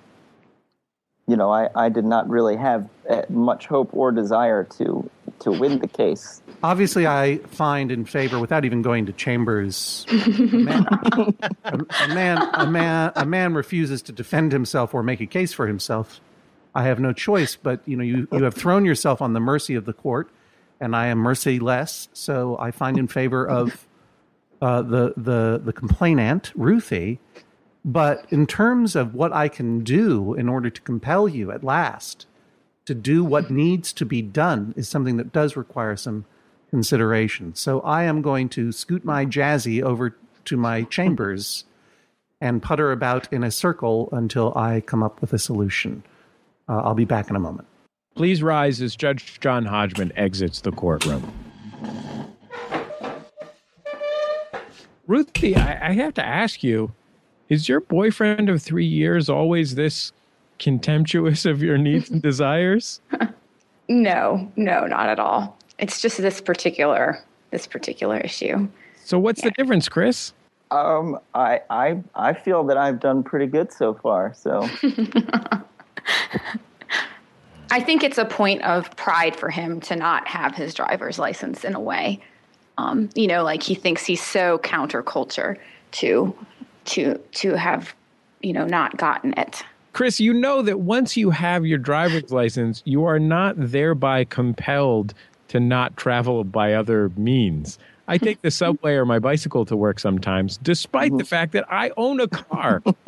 you know, I, I did not really have uh, much hope or desire to to win the case. Obviously, I find in favor, without even going to chambers, a man, a, a man, a man, a man refuses to defend himself or make a case for himself. I have no choice, but you know, you, you have thrown yourself on the mercy of the court, and I am merciless. So I find in favor of uh, the the the complainant, Ruthie. But in terms of what I can do in order to compel you at last to do what needs to be done is something that does require some consideration. So I am going to scoot my jazzy over to my chambers and putter about in a circle until I come up with a solution. Uh, I'll be back in a moment. Please rise as Judge John Hodgman exits the courtroom. Ruthie, I, I have to ask you is your boyfriend of three years always this contemptuous of your needs and desires? No, no, not at all. It's just this particular this particular issue. So, what's the difference, Chris? Um, I, I, I feel that I've done pretty good so far. So, I think it's a point of pride for him to not have his driver's license in a way. Um, you know, like he thinks he's so counterculture to to to have, you know, not gotten it. Chris, you know that once you have your driver's license, you are not thereby compelled to not travel by other means. I take the subway or my bicycle to work sometimes, despite the mm-hmm. fact that I own a car.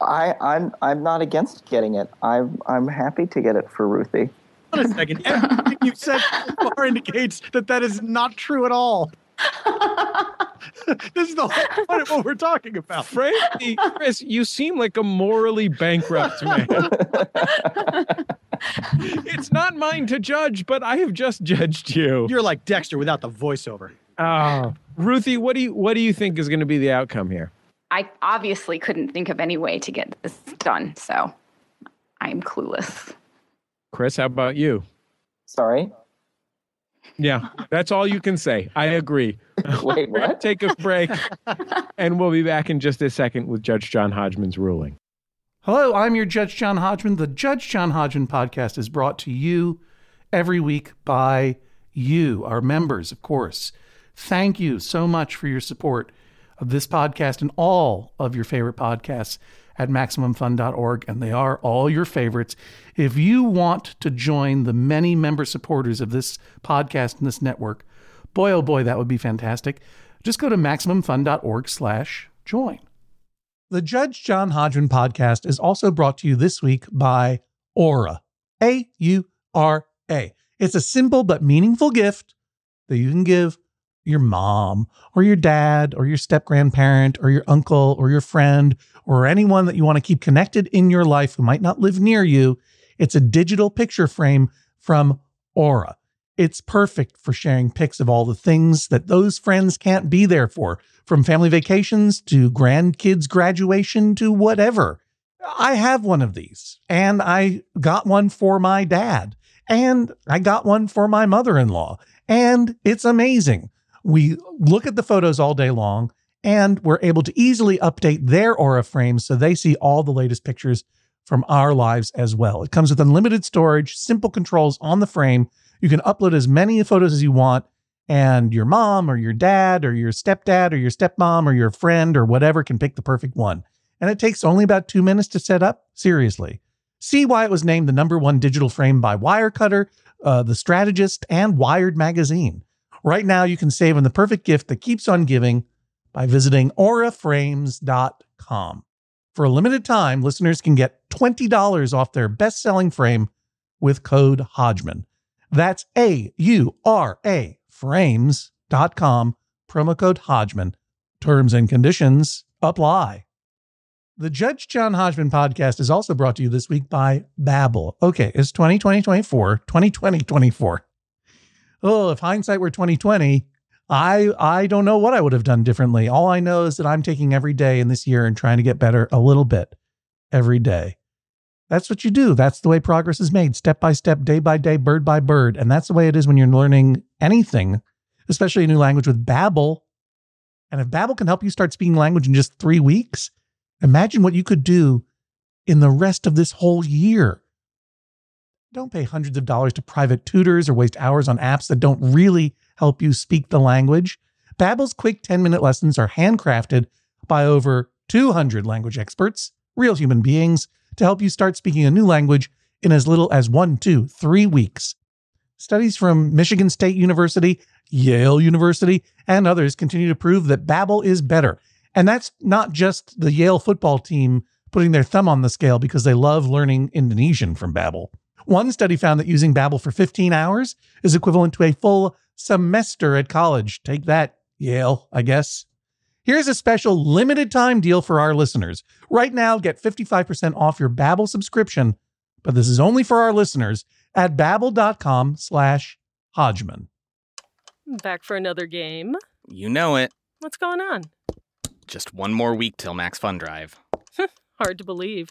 I, I'm, I'm not against getting it. I'm, I'm happy to get it for Ruthie. Wait a second. Everything you said so far indicates that that is not true at all. this is the whole point of what we're talking about. Frankly, Chris, you seem like a morally bankrupt man. it's not mine to judge, but I have just judged you. You're like Dexter without the voiceover. Oh, Ruthie, what do you what do you think is going to be the outcome here? I obviously couldn't think of any way to get this done, so I'm clueless. Chris, how about you? Sorry. Yeah, that's all you can say. I agree. Wait, We're going to what? take a break, and we'll be back in just a second with Judge John Hodgman's ruling. Hello, I'm your Judge John Hodgman. The Judge John Hodgman podcast is brought to you every week by you, our members, of course. Thank you so much for your support of this podcast and all of your favorite podcasts at MaximumFun.org, and they are all your favorites. If you want to join the many member supporters of this podcast and this network, boy, oh boy, that would be fantastic. Just go to MaximumFun.org slash join. The Judge John Hodgman podcast is also brought to you this week by Aura. A U R A. It's a simple but meaningful gift that you can give your mom or your dad or your step grandparent or your uncle or your friend or anyone that you want to keep connected in your life who might not live near you. It's a digital picture frame from Aura. It's perfect for sharing pics of all the things that those friends can't be there for, from family vacations to grandkids' graduation to whatever. I have one of these, and I got one for my dad, and I got one for my mother in law, and it's amazing. We look at the photos all day long, and we're able to easily update their Aura frames so they see all the latest pictures from our lives as well. It comes with unlimited storage, simple controls on the frame. You can upload as many photos as you want, and your mom or your dad or your stepdad or your stepmom or your friend or whatever can pick the perfect one. And it takes only about two minutes to set up. Seriously. See why it was named the number one digital frame by Wirecutter, uh, The Strategist, and Wired Magazine. Right now, you can save on the perfect gift that keeps on giving by visiting auraframes.com. For a limited time, listeners can get $20 off their best selling frame with code Hodgman. That's A U R A frames.com, promo code Hodgman. Terms and conditions apply. The Judge John Hodgman podcast is also brought to you this week by Babbel. Okay, it's 2020 24, 2020 24. Oh, if hindsight were 2020, I I don't know what I would have done differently. All I know is that I'm taking every day in this year and trying to get better a little bit every day. That's what you do. That's the way progress is made, step by step, day by day, bird by bird. And that's the way it is when you're learning anything, especially a new language with Babbel. And if Babbel can help you start speaking language in just three weeks, imagine what you could do in the rest of this whole year. Don't pay hundreds of dollars to private tutors or waste hours on apps that don't really help you speak the language. Babbel's quick 10-minute lessons are handcrafted by over 200 language experts, real human beings, to help you start speaking a new language in as little as one, two, three weeks. Studies from Michigan State University, Yale University, and others continue to prove that Babbel is better. And that's not just the Yale football team putting their thumb on the scale because they love learning Indonesian from Babbel. One study found that using Babbel for 15 hours is equivalent to a full semester at college. Take that, Yale, I guess. Here's a special limited time deal for our listeners. Right now, get 55% off your Babbel subscription, but this is only for our listeners at babbel.com slash Hodgman. Back for another game. You know it. What's going on? Just one more week till Max Fun Drive. Hard to believe.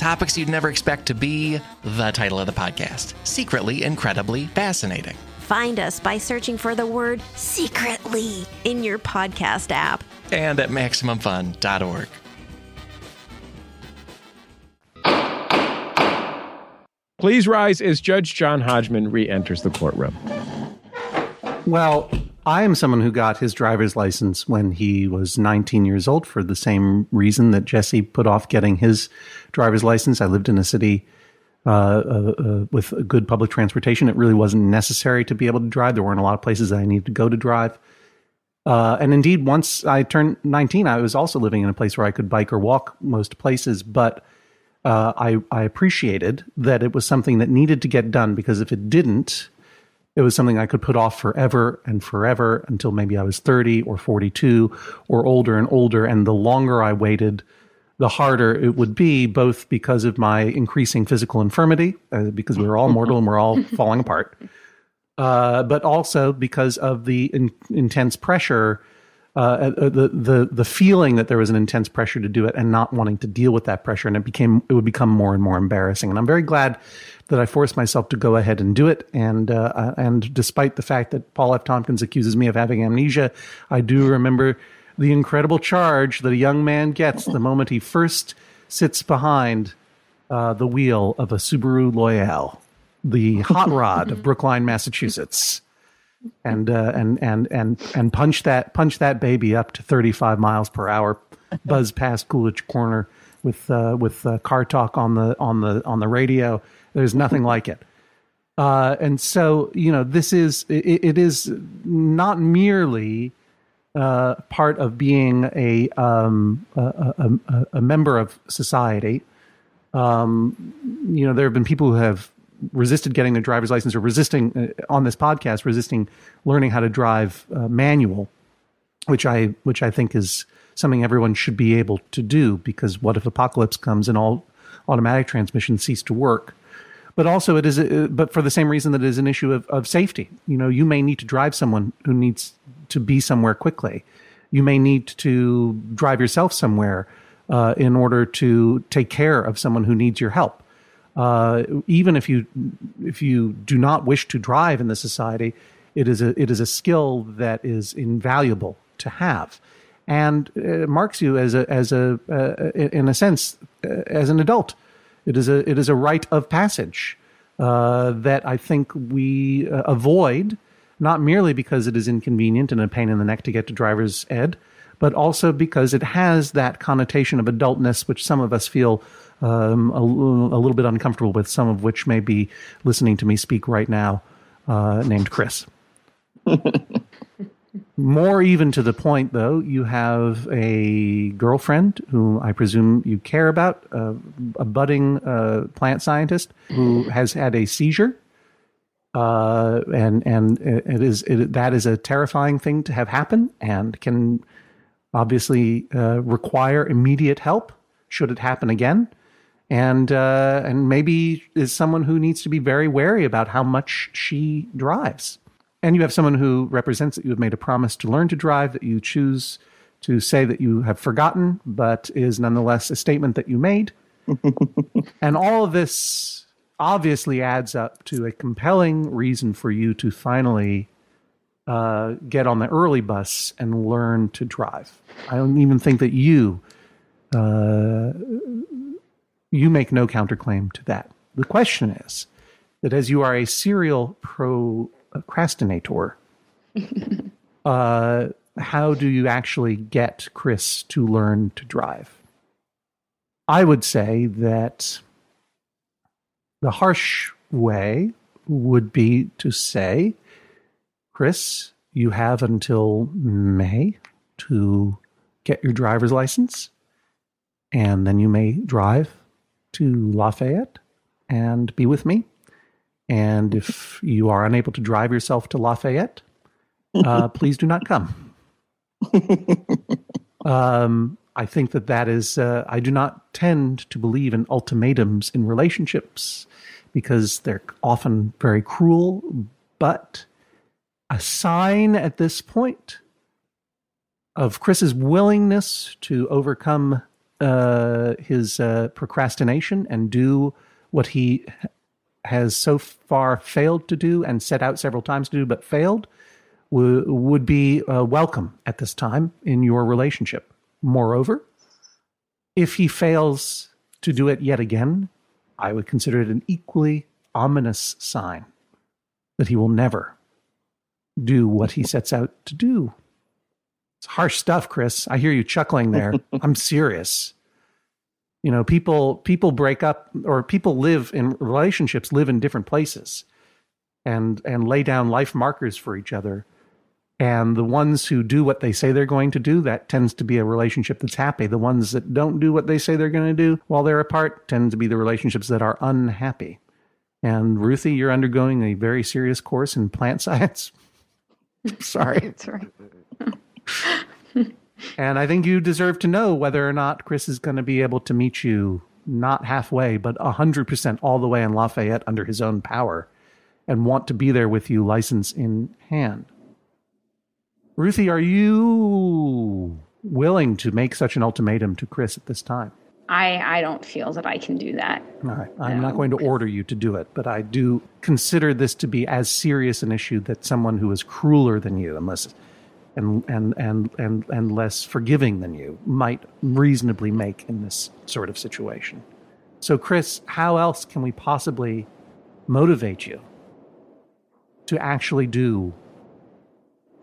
Topics you'd never expect to be the title of the podcast Secretly Incredibly Fascinating. Find us by searching for the word secretly in your podcast app and at MaximumFun.org. Please rise as Judge John Hodgman re enters the courtroom. Well, I am someone who got his driver's license when he was 19 years old for the same reason that Jesse put off getting his driver's license. I lived in a city uh, uh, uh, with good public transportation. It really wasn't necessary to be able to drive. There weren't a lot of places that I needed to go to drive. Uh, and indeed, once I turned 19, I was also living in a place where I could bike or walk most places. But uh, I, I appreciated that it was something that needed to get done because if it didn't, it was something I could put off forever and forever until maybe I was 30 or 42 or older and older. And the longer I waited, the harder it would be, both because of my increasing physical infirmity, uh, because we are all mortal and we're all falling apart, uh, but also because of the in, intense pressure uh, uh, the the the feeling that there was an intense pressure to do it and not wanting to deal with that pressure, and it became it would become more and more embarrassing. And I'm very glad that I forced myself to go ahead and do it. And uh, uh and despite the fact that Paul F. Tompkins accuses me of having amnesia, I do remember the incredible charge that a young man gets the moment he first sits behind uh, the wheel of a Subaru Loyale, the hot rod of Brookline, Massachusetts and uh, and and and and punch that punch that baby up to 35 miles per hour, buzz past Coolidge Corner with uh, with uh, car talk on the on the on the radio. There's nothing like it. Uh, and so you know this is it, it is not merely uh, part of being a, um, a, a, a member of society. Um, you know there have been people who have resisted getting their driver's license or resisting uh, on this podcast, resisting learning how to drive uh, manual, which I which I think is something everyone should be able to do because what if apocalypse comes and all automatic transmissions cease to work? But also, it is, a, but for the same reason that it is an issue of, of safety. You know, you may need to drive someone who needs to be somewhere quickly. You may need to drive yourself somewhere uh, in order to take care of someone who needs your help uh, even if you if you do not wish to drive in the society, it is a it is a skill that is invaluable to have, and it marks you as a as a uh, in a sense uh, as an adult. It is a it is a rite of passage. uh, that I think we uh, avoid, not merely because it is inconvenient and a pain in the neck to get to driver's ed, but also because it has that connotation of adultness, which some of us feel um, a, a, little bit uncomfortable with, some of which may be listening to me speak right now, uh, named Chris. More even to the point, though, you have a girlfriend whom I presume you care about, uh, a budding uh, plant scientist who has had a seizure. Uh, and and it is it, that is a terrifying thing to have happen, and can obviously uh, require immediate help should it happen again. And uh, and maybe is someone who needs to be very wary about how much she drives and you have someone who represents that you have made a promise to learn to drive that you choose to say that you have forgotten, but is nonetheless a statement that you made. and all of this obviously adds up to a compelling reason for you to finally uh, get on the early bus and learn to drive. I don't even think that you uh, you make no counterclaim to that. The question is that as you are a serial procrastinator. uh, how do you actually get Chris to learn to drive? I would say that the harsh way would be to say, Chris, you have until May to get your driver's license, and then you may drive to Lafayette and be with me. And if you are unable to drive yourself to Lafayette, uh, please do not come. um, I think that that is, uh, I do not tend to believe in ultimatums in relationships because they're often very cruel, but a sign at this point of Chris's willingness to overcome uh, his uh, procrastination and do what he has so far failed to do and set out several times to do but failed w- would be uh, welcome at this time in your relationship. Moreover, if he fails to do it yet again, I would consider it an equally ominous sign that he will never do what he sets out to do. It's harsh stuff, Chris. I hear you chuckling there. I'm serious. You know people people break up or people live in relationships live in different places and and lay down life markers for each other. And the ones who do what they say they're going to do that tends to be a relationship that's happy. The ones that don't do what they say they're going to do while they're apart tend to be the relationships that are unhappy. And ruthie you're undergoing a very serious course in plant science. Sorry. That's right and I think you deserve to know whether or not Chris is going to be able to meet you not halfway, but 100% all the way in Lafayette under his own power and want to be there with you, license in hand. Ruthie, are you willing to make such an ultimatum to Chris at this time? I, I don't feel that I can do that. All right. I'm no. not going to order you to do it, but I do consider this to be as serious an issue that someone who is crueler than you, unless and and and and and less forgiving than you might reasonably make in this sort of situation. So, Chris, how else can we possibly motivate you to actually do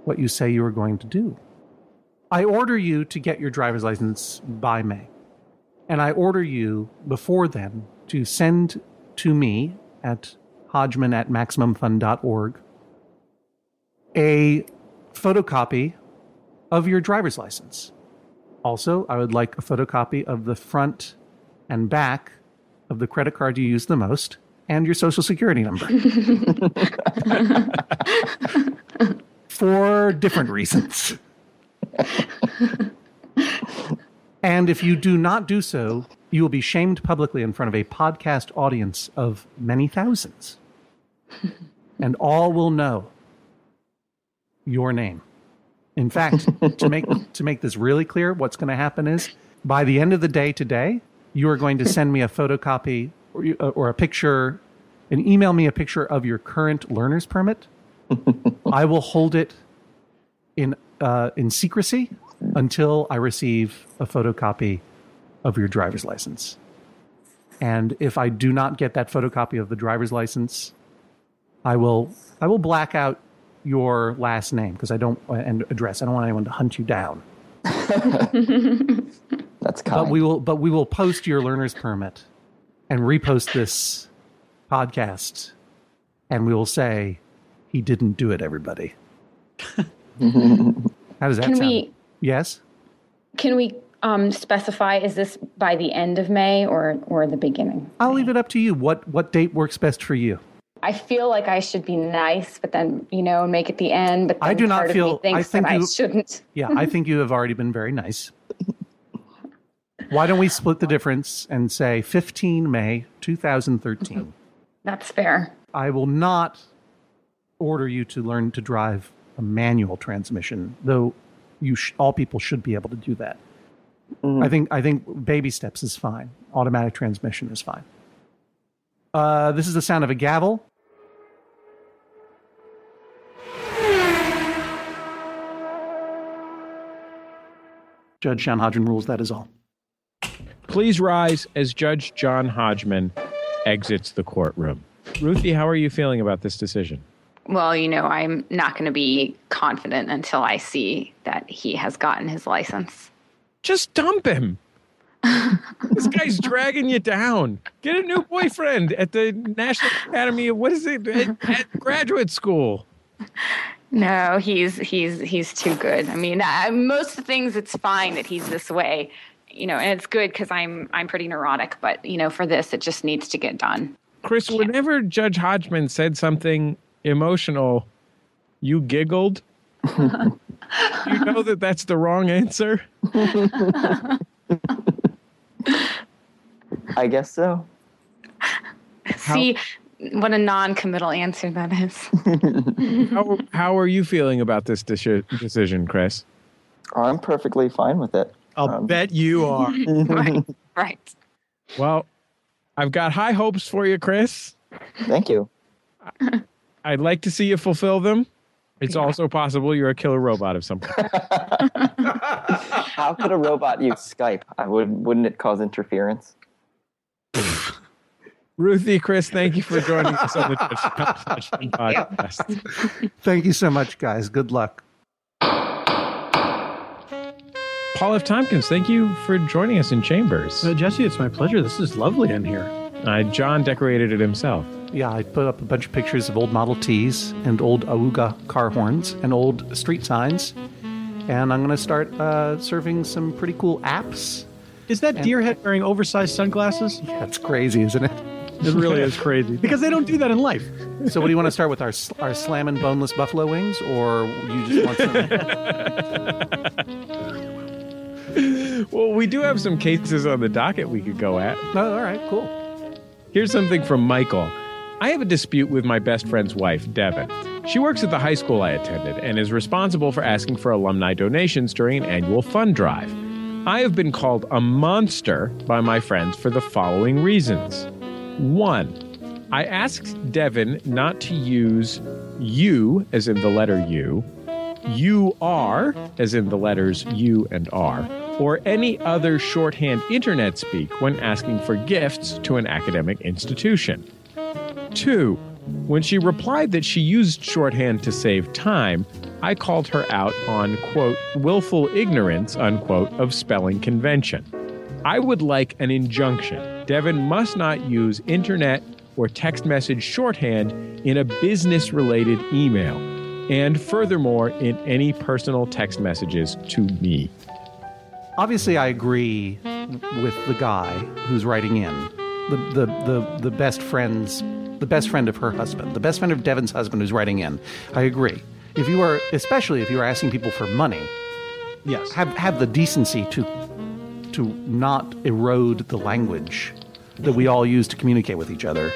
what you say you are going to do? I order you to get your driver's license by May. And I order you before then to send to me at hodgman at maximumfun.org a photocopy of your driver's license. Also, I would like a photocopy of the front and back of the credit card you use the most and your social security number. For different reasons. and if you do not do so, you will be shamed publicly in front of a podcast audience of many thousands. and all will know your name. In fact, to make to make this really clear, what's going to happen is by the end of the day today, you are going to send me a photocopy or, uh, or a picture and email me a picture of your current learner's permit. I will hold it in uh, in secrecy until I receive a photocopy of your driver's license. And if I do not get that photocopy of the driver's license, I will I will black out your last name because I don't and address. I don't want anyone to hunt you down. That's kind. But we will but we will post your learner's permit and repost this podcast and we will say he didn't do it everybody. How does that Can sound? we Yes? can we um, specify is this by the end of May or or the beginning? I'll leave it up to you. What what date works best for you? I feel like I should be nice, but then you know make it the end. But I do not feel- me I think that I you- shouldn't. Yeah, I think you have already been very nice. Why don't we split the difference and say 15 May 2013? That's fair. I will not order you to learn to drive a manual transmission, though you sh- all people should be able to do that. Mm. I think I think baby steps is fine. Automatic transmission is fine. Uh, this is the sound of a gavel. Judge John Hodgman rules that is all. Please rise as Judge John Hodgman exits the courtroom. Ruthie, how are you feeling about this decision? Well, you know, I'm not going to be confident until I see that he has gotten his license. Just dump him. This guy's dragging you down. Get a new boyfriend at the National Academy of what is it? At, at graduate school. No, he's he's he's too good. I mean, I, most of the things it's fine that he's this way, you know, and it's good because I'm I'm pretty neurotic. But you know, for this, it just needs to get done. Chris, whenever Judge Hodgman said something emotional, you giggled. you know that that's the wrong answer. I guess so. See what a non-committal answer that is. How, how are you feeling about this deci- decision, Chris? I'm perfectly fine with it. I'll um, bet you are. right, right. Well, I've got high hopes for you, Chris. Thank you. I'd like to see you fulfill them. It's also possible you're a killer robot of some kind. How could a robot use Skype? I would. Wouldn't it cause interference? Ruthie, Chris, thank you for joining us on the Judge podcast. Thank you so much, guys. Good luck. Paul F. Tompkins, thank you for joining us in Chambers. Uh, Jesse, it's my pleasure. This is lovely in here. Uh, John decorated it himself. Yeah, I put up a bunch of pictures of old Model Ts and old Awuga car horns and old street signs. And I'm going to start uh, serving some pretty cool apps. Is that deer head wearing oversized sunglasses? That's crazy, isn't it? It really is crazy because they don't do that in life. So, what do you want to start with? Our our slamming boneless buffalo wings, or you just want some? Well, we do have some cases on the docket we could go at. oh, all right, cool. Here's something from Michael. I have a dispute with my best friend's wife, Devin. She works at the high school I attended and is responsible for asking for alumni donations during an annual fund drive. I have been called a monster by my friends for the following reasons. One, I asked Devin not to use you, as in the letter U, you are, as in the letters U and R, or any other shorthand internet speak when asking for gifts to an academic institution. Two, when she replied that she used shorthand to save time, I called her out on, quote, willful ignorance, unquote, of spelling convention. I would like an injunction. Devin must not use internet or text message shorthand in a business related email, and furthermore, in any personal text messages to me. Obviously, I agree with the guy who's writing in. The, the, the, the best friend's the best friend of her husband, the best friend of Devin's husband who's writing in. I agree. If you are, especially if you are asking people for money, Yes. have have the decency to to not erode the language that we all use to communicate with each other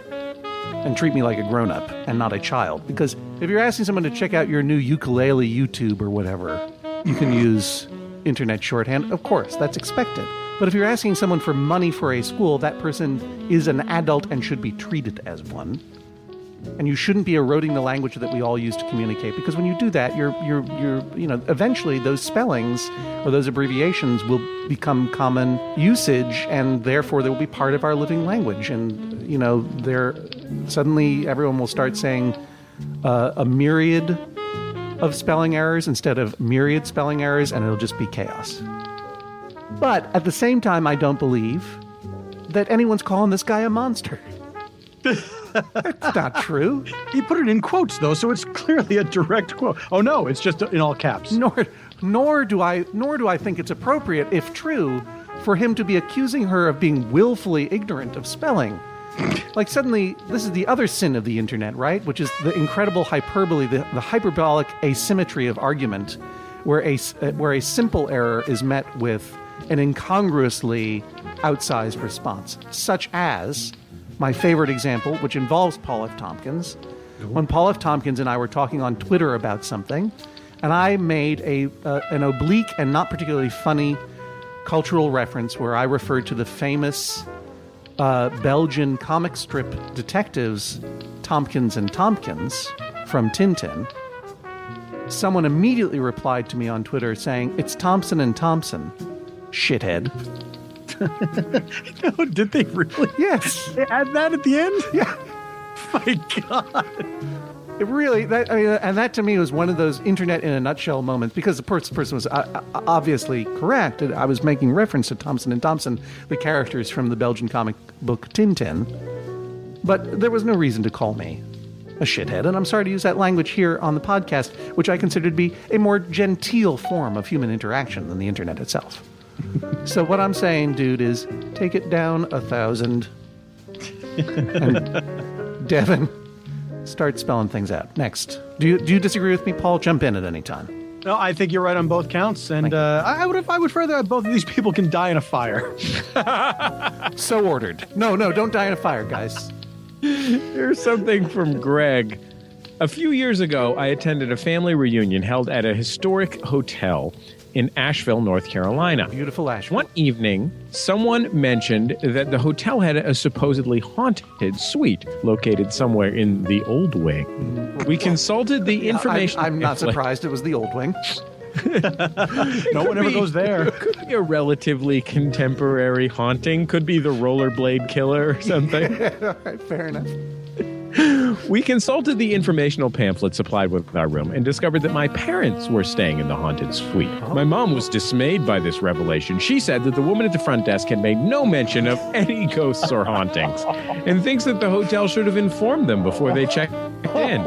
and treat me like a grown up and not a child because if you're asking someone to check out your new ukulele YouTube or whatever you can use internet shorthand of course that's expected but if you're asking someone for money for a school that person is an adult and should be treated as one. And you shouldn't be eroding the language that we all use to communicate because when you do that you're you're you're you know eventually those spellings or those abbreviations will become common usage and therefore they will be part of our living language. And you know there suddenly everyone will start saying uh, a myriad of spelling errors instead of myriad spelling errors and it'll just be chaos but at the same time i don't believe that anyone's calling this guy a monster that's not true. He put it in quotes though, so it's clearly a direct quote. Oh no, it's just in all caps. Nor, nor do I, nor do I think it's appropriate, if true, for him to be accusing her of being willfully ignorant of spelling. like suddenly, this is the other sin of the internet, right? Which is the incredible hyperbole, the, the hyperbolic asymmetry of argument, where a uh, where a simple error is met with an incongruously outsized response, such as my favorite example, which involves Paul F. Tompkins. When Paul F. Tompkins and I were talking on Twitter about something, and I made a uh, an oblique and not particularly funny cultural reference where I referred to the famous uh, Belgian comic strip detectives Tompkins and Tompkins from Tintin. Someone immediately replied to me on Twitter saying, "It's Thompson and Thompson, shithead." no, did they really? Yes. They add that at the end? Yeah. My God. It really that I mean, and that to me was one of those internet in a nutshell moments because the person person was uh, obviously correct. I was making reference to Thompson and Thompson, the characters from the Belgian comic book Tintin, but there was no reason to call me a shithead, and I'm sorry to use that language here on the podcast, which I consider to be a more genteel form of human interaction than the internet itself. So what I'm saying, dude, is take it down a thousand. and Devin, start spelling things out. Next. Do you do you disagree with me, Paul? Jump in at any time. No, I think you're right on both counts, and uh, I would I would further both of these people can die in a fire. so ordered. No, no, don't die in a fire, guys. Here's something from Greg. A few years ago, I attended a family reunion held at a historic hotel in Asheville, North Carolina. Beautiful Asheville. One evening, someone mentioned that the hotel had a supposedly haunted suite located somewhere in the old wing. We consulted the information. I, am not surprised it was the old wing. no one ever be- goes there. Could be a relatively contemporary haunting. Could be the rollerblade killer or something. All right, fair enough. We consulted the informational pamphlet supplied with our room and discovered that my parents were staying in the haunted suite. Oh. My mom was dismayed by this revelation. She said that the woman at the front desk had made no mention of any ghosts or hauntings and thinks that the hotel should have informed them before they checked in.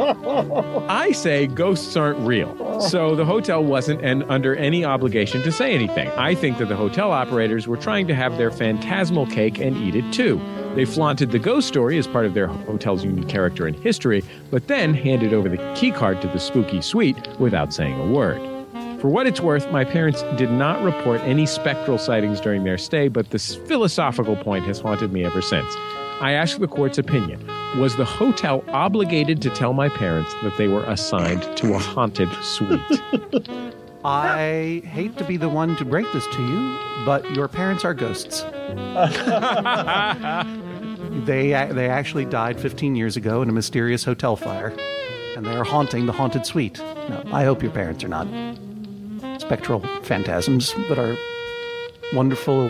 I say ghosts aren't real, so the hotel wasn't and under any obligation to say anything. I think that the hotel operators were trying to have their phantasmal cake and eat it too. They flaunted the ghost story as part of their hotel's unique character and history, but then handed over the key card to the spooky suite without saying a word. For what it's worth, my parents did not report any spectral sightings during their stay, but this philosophical point has haunted me ever since. I asked the court's opinion. Was the hotel obligated to tell my parents that they were assigned to a haunted suite? I hate to be the one to break this to you, but your parents are ghosts. they they actually died 15 years ago in a mysterious hotel fire, and they are haunting the haunted suite. No, I hope your parents are not spectral phantasms, but are wonderful,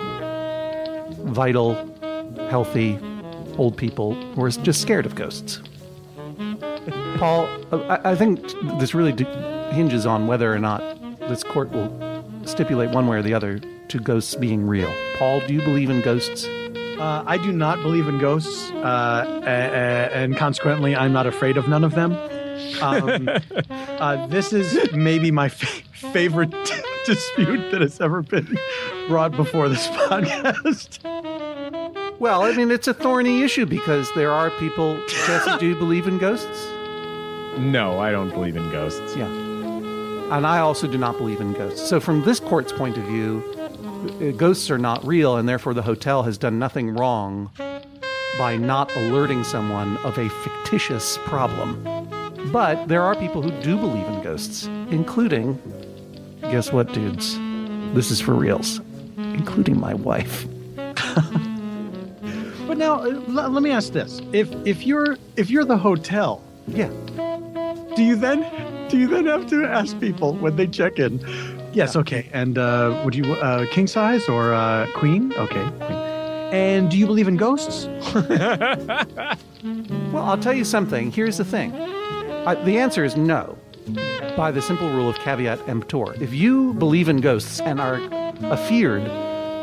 vital, healthy old people who are just scared of ghosts. Paul, I, I think this really d- hinges on whether or not this court will stipulate one way or the other to ghosts being real. Paul, do you believe in ghosts? Uh, I do not believe in ghosts, uh, a- a- and consequently, I'm not afraid of none of them. Um, uh, this is maybe my fa- favorite dispute that has ever been brought before this podcast. Well, I mean, it's a thorny issue because there are people. Jesse, do you believe in ghosts? no, I don't believe in ghosts. Yeah. And I also do not believe in ghosts. So, from this court's point of view, uh, ghosts are not real, and therefore the hotel has done nothing wrong by not alerting someone of a fictitious problem. But there are people who do believe in ghosts, including, guess what, dudes? This is for reals, including my wife. But now, uh, l- let me ask this: if if you're if you're the hotel, Yeah. do you then do you then have to ask people when they check in? Yes, okay. And uh, would you uh, king size or uh, queen? Okay, queen. And do you believe in ghosts? Well, I'll tell you something. Here's the thing. Uh, the answer is no, by the simple rule of caveat emptor. If you believe in ghosts and are afeared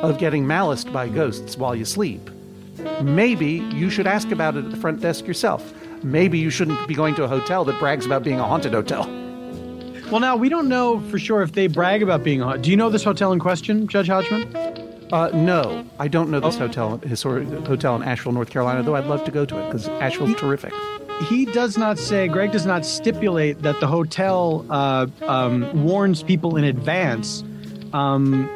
of getting maliced by ghosts while you sleep, maybe you should ask about it at the front desk yourself. Maybe you shouldn't be going to a hotel that brags about being a haunted hotel. Well, now we don't know for sure if they brag about being. hau- Do you know this hotel in question, Judge Hodgman? Uh, no, I don't know this hotel, historic hotel in Asheville, North Carolina. Though I'd love to go to it because Asheville's terrific. He does not say. Greg does not stipulate that the hotel uh, um, warns people in advance um,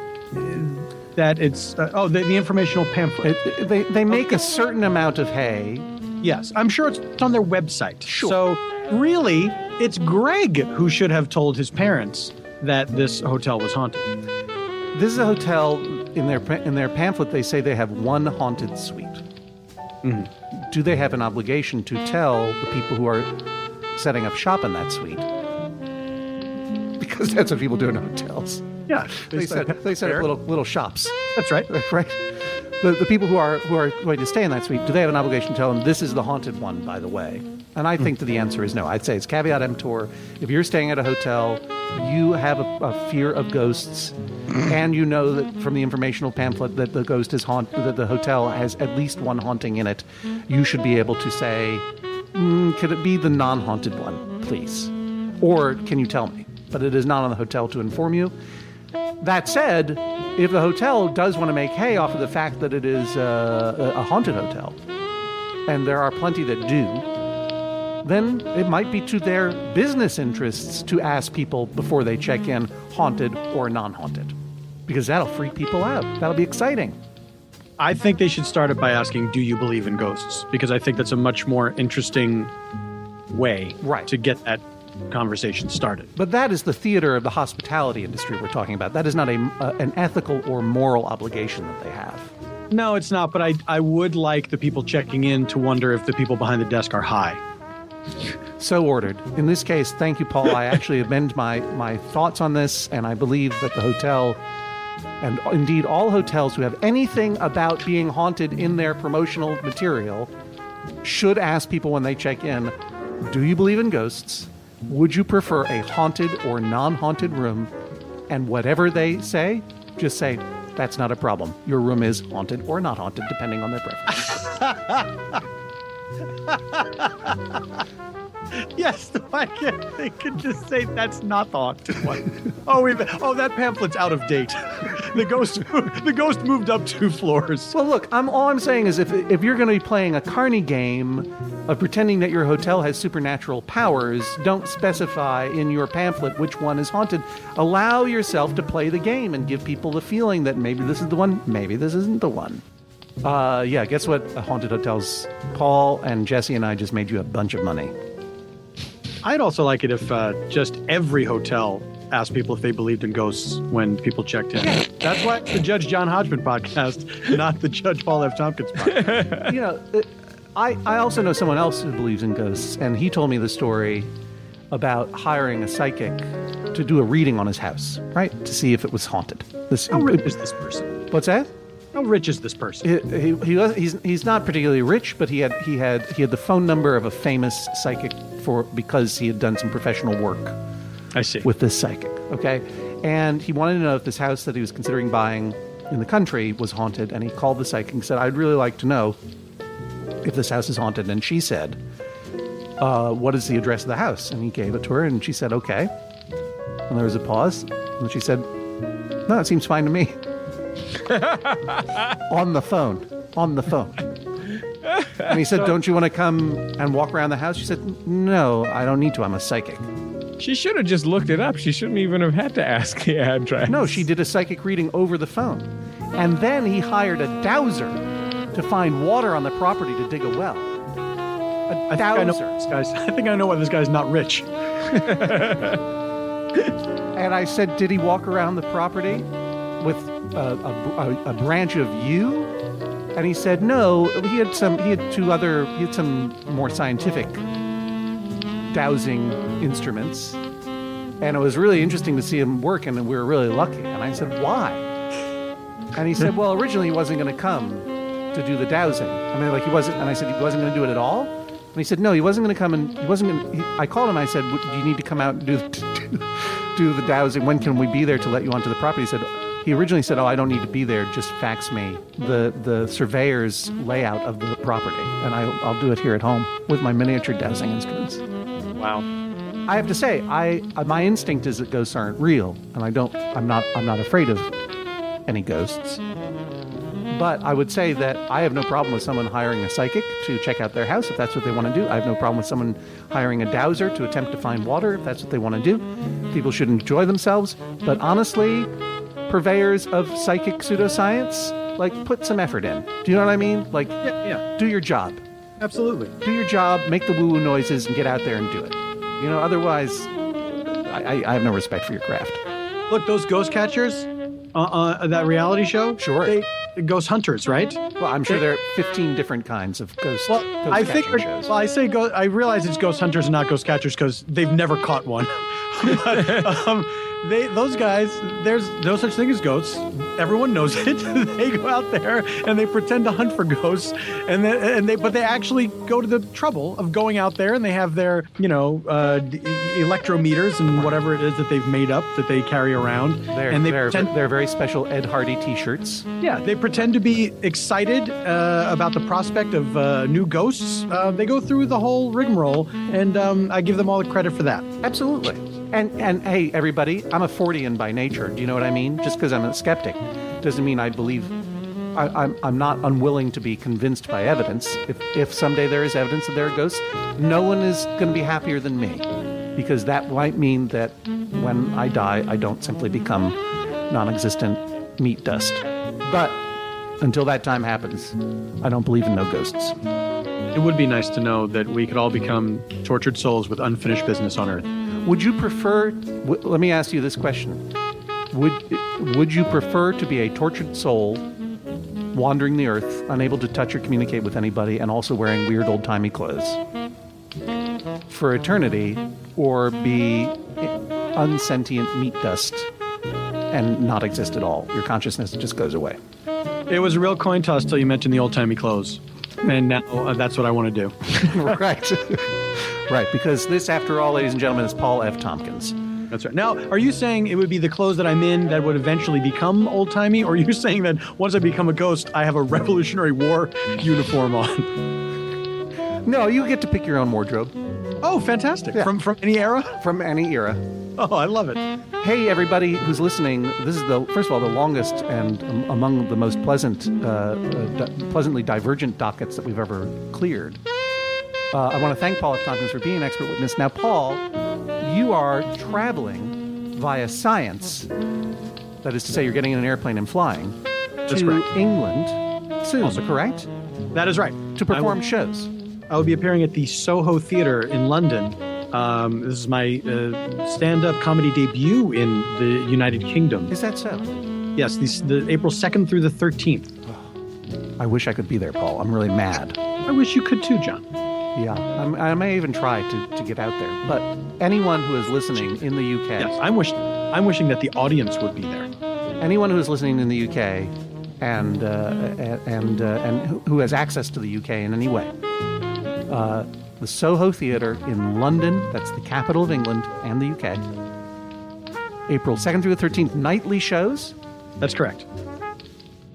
that it's. Uh, oh, the, the informational pamphlet. It, they they make a certain amount of hay. Yes, I'm sure it's on their website. Sure. So really, it's Greg who should have told his parents that this hotel was haunted. This is a hotel in their in their pamphlet. They say they have one haunted suite. Mm-hmm. Do they have an obligation to tell the people who are setting up shop in that suite? Because that's what people do in hotels. Yeah, They set they set up little little shops. That's right. right. The, the people who are who are going to stay in that suite, do they have an obligation to tell them this is the haunted one, by the way? And I think that the answer is no. I'd say it's caveat emptor. If you're staying at a hotel, you have a, a fear of ghosts, and you know that from the informational pamphlet that the ghost is haunt that the hotel has at least one haunting in it. You should be able to say, mm, "Could it be the non-haunted one, please?" Or can you tell me? But it is not on the hotel to inform you. That said, if the hotel does want to make hay off of the fact that it is uh, a haunted hotel, and there are plenty that do, then it might be to their business interests to ask people before they check in haunted or non haunted. Because that'll freak people out. That'll be exciting. I think they should start it by asking, "Do you believe in ghosts?" Because I think that's a much more interesting way Right. to get that conversation started. But that is the theater of the hospitality industry we're talking about. That is not a, uh, an ethical or moral obligation that they have. No, it's not. But I, I would like the people checking in to wonder if the people behind the desk are high. So ordered. In this case, thank you, Paul. I actually amend my, my thoughts on this, and I believe that the hotel, and indeed all hotels who have anything about being haunted in their promotional material, should ask people when they check in Do you believe in ghosts? Would you prefer a haunted or non haunted room? And whatever they say, just say, That's not a problem. Your room is haunted or not haunted, depending on their preference. Yes, I can. They could just say that's not the haunted one. oh, we oh that pamphlet's out of date. The ghost, the ghost moved up two floors. Well, look, I'm all I'm saying is if if you're going to be playing a carny game of pretending that your hotel has supernatural powers, don't specify in your pamphlet which one is haunted. Allow yourself to play the game and give people the feeling that maybe this is the one, maybe this isn't the one. Uh, yeah, guess what? Haunted hotels. Paul and Jesse and I just made you a bunch of money. I'd also like it if uh, just every hotel asked people if they believed in ghosts when people checked in. That's why it's the Judge John Hodgman podcast, not the Judge Paul F. Tompkins podcast. you know, I, I also know someone else who believes in ghosts, and he told me the story about hiring a psychic to do a reading on his house, right? To see if it was haunted. This, How rich is this person? What's that? How rich is this person? He, he, he was, he's, he's not particularly rich, but he had, he, had, he had the phone number of a famous psychic for because he had done some professional work I see. with this psychic, okay? And he wanted to know if this house that he was considering buying in the country was haunted, and he called the psychic and said, I'd really like to know if this house is haunted. And she said, uh, What is the address of the house? And he gave it to her, and she said, Okay. And there was a pause, and she said, No, it seems fine to me. on the phone. On the phone. And he said, Don't you want to come and walk around the house? She said, No, I don't need to. I'm a psychic. She should have just looked it up. She shouldn't even have had to ask the address. No, she did a psychic reading over the phone. And then he hired a dowser to find water on the property to dig a well. A I think I know dowser. this guy's. I think I know why this guy's not rich. And I said, Did he walk around the property with a, a, a, a branch of yew? And he said, no, he had some, he had two other, he had some more scientific dowsing instruments. And it was really interesting to see him work, and we were really lucky. And I said, why? And he said, well, originally he wasn't going to come to do the dowsing. I mean, like he wasn't, and I said, he wasn't going to do it at all? And he said, no, he wasn't going to come and he wasn't to, I called him, I said, do you need to come out and do, do, do the dowsing? When can we be there to let you onto the property? He said, he originally said, "Oh, I don't need to be there. Just fax me the the surveyor's layout of the property, and I, I'll do it here at home with my miniature dowsing instruments." Wow. I have to say, I uh, my instinct is that ghosts aren't real, and I don't. I'm not. I'm not afraid of any ghosts. But I would say that I have no problem with someone hiring a psychic to check out their house if that's what they want to do. I have no problem with someone hiring a dowser to attempt to find water if that's what they want to do. People should enjoy themselves. But honestly, purveyors of psychic pseudoscience, like put some effort in. Do you know what I mean? Like, Yeah, yeah, do your job. absolutely. Do your job, make the woo woo noises, and get out there and do it. You know, otherwise, I, I, I have no respect for your craft. Look, those ghost catchers, uh, uh, that reality show. Sure. They, ghost hunters, right? Well, I'm sure there are 15 different kinds of ghost, Well, ghost I shows. Well, I say go. I realize it's ghost hunters and not ghost catchers because they've never caught one. but, um, they, those guys, there's no such thing as ghosts. Everyone knows it. they go out there and they pretend to hunt for ghosts, and they, and they, but they actually go to the trouble of going out there and they have their, you know, uh, electrometers and whatever it is that they've made up that they carry around, they're, and they they're, pretend they're very special Ed Hardy t-shirts. yeah, they pretend to be excited uh, about the prospect of uh, new ghosts. Uh, they go through the whole rigmarole, and um, I give them all the credit for that. Absolutely. And and hey, everybody, I'm a Fortean by nature. Do you know what I mean? Just because I'm a skeptic doesn't mean I believe. I, I'm I'm not unwilling to be convinced by evidence. If if someday there is evidence that there are ghosts, no one is going to be happier than me, because that might mean that when I die, I don't simply become non-existent meat dust. But until that time happens, I don't believe in no ghosts. It would be nice to know that we could all become tortured souls with unfinished business on Earth. Would you prefer? W- let me ask you this question: Would would you prefer to be a tortured soul, wandering the earth, unable to touch or communicate with anybody, and also wearing weird old timey clothes for eternity, or be unsentient meat dust and not exist at all? Your consciousness just goes away. It was a real coin toss till you mentioned the old timey clothes, and now uh, that's what I want to do. right, right. Because this, after all, ladies and gentlemen, is Paul F. Tompkins. That's right. Now, are you saying it would be the clothes that I'm in that would eventually become old timey, or are you saying that once I become a ghost, I have a Revolutionary War uniform on? No, you get to pick your own wardrobe Oh, fantastic! Yeah. From from any era? from any era. Oh, I love it. Hey, everybody who's listening. This is the first of all the longest and um, among the most pleasant, uh, uh, di- pleasantly divergent dockets that we've ever cleared. Uh, I want to thank Paul F. Tompkins for being an expert witness. Now, Paul, you are traveling via science. That is to say, you're getting in an airplane and flying That's to correct. England soon. Also correct? That is right. To I perform will- shows. I will be appearing at the Soho Theatre in London. Um, this is my uh, stand-up comedy debut in the United Kingdom. Is that so? Yes, the, the April second through the thirteenth. I wish I could be there, Paul. I'm really mad. I wish you could too, John. Yeah, I'm, I may even try to, to get out there. But anyone who is listening in the UK, Yes, I'm wishing. I'm wishing that the audience would be there. anyone who is listening in the UK and uh, and uh, and who- has access to the UK in any way, uh, the Soho Theatre in London, that's the capital of England and the UK. April 2nd through the 13th, nightly shows. That's correct.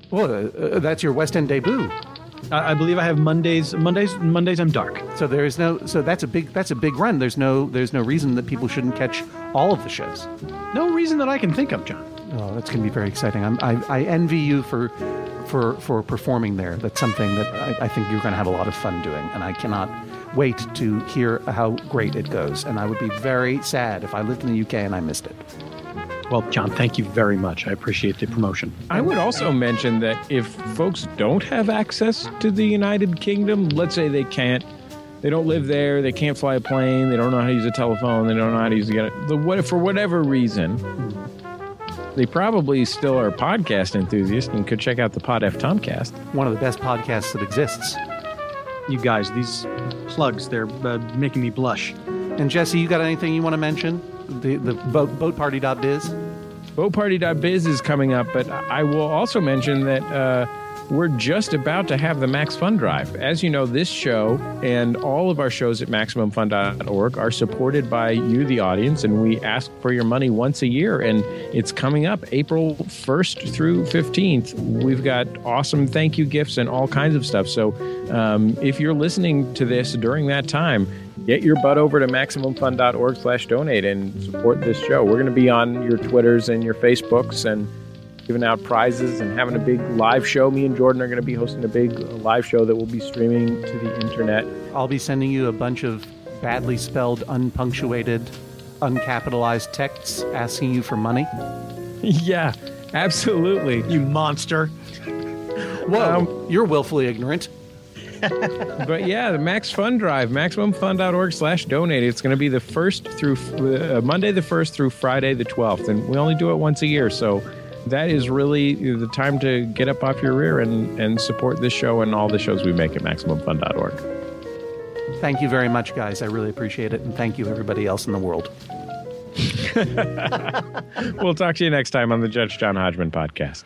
Well, uh, uh, that's your West End debut. I, I believe I have Mondays. Mondays. Mondays. I'm dark. So there is no. So that's a big. That's a big run. There's no. There's no reason that people shouldn't catch all of the shows. No reason that I can think of, John. Oh, that's going to be very exciting. I'm, I, I envy you for, for, for performing there. That's something that I, I think you're going to have a lot of fun doing, and I cannot wait to hear how great it goes. And I would be very sad if I lived in the UK and I missed it. Well, John, thank you very much. I appreciate the promotion. I would also mention that if folks don't have access to the United Kingdom, let's say they can't, they don't live there, they can't fly a plane, they don't know how to use a telephone, they don't know how to use the, the what for whatever reason, they probably still are podcast enthusiasts and could check out the Pod F Tompkast. One of the best podcasts that exists. You guys, these plugs, they're uh, making me blush. And Jesse, you got anything you want to mention? The the boat, boatparty.biz? Boatparty.biz is coming up, but I will also mention that uh, we're just about to have the Max Fun Drive. As you know, this show and all of our shows at MaximumFun.org are supported by you, the audience, and we ask for your money once a year. And it's coming up April 1st through 15th. We've got awesome thank you gifts and all kinds of stuff. So um, if you're listening to this during that time, get your butt over to maximumfun.org slash donate and support this show we're going to be on your twitters and your facebooks and giving out prizes and having a big live show me and jordan are going to be hosting a big live show that will be streaming to the internet I'll be sending you a bunch of badly spelled, unpunctuated, uncapitalized texts asking you for money. yeah absolutely You monster. Whoa, um, you're willfully ignorant. but yeah the max fun drive maximumfun.org slash donate it's going to be the first through uh, monday the 1st through friday the 12th and we only do it once a year so that is really the time to get up off your rear and, and support this show and all the shows we make at maximumfun.org Thank you very much, guys. I really appreciate it. And thank you, everybody else in the world. we'll talk to you next time on the Judge John Hodgman podcast.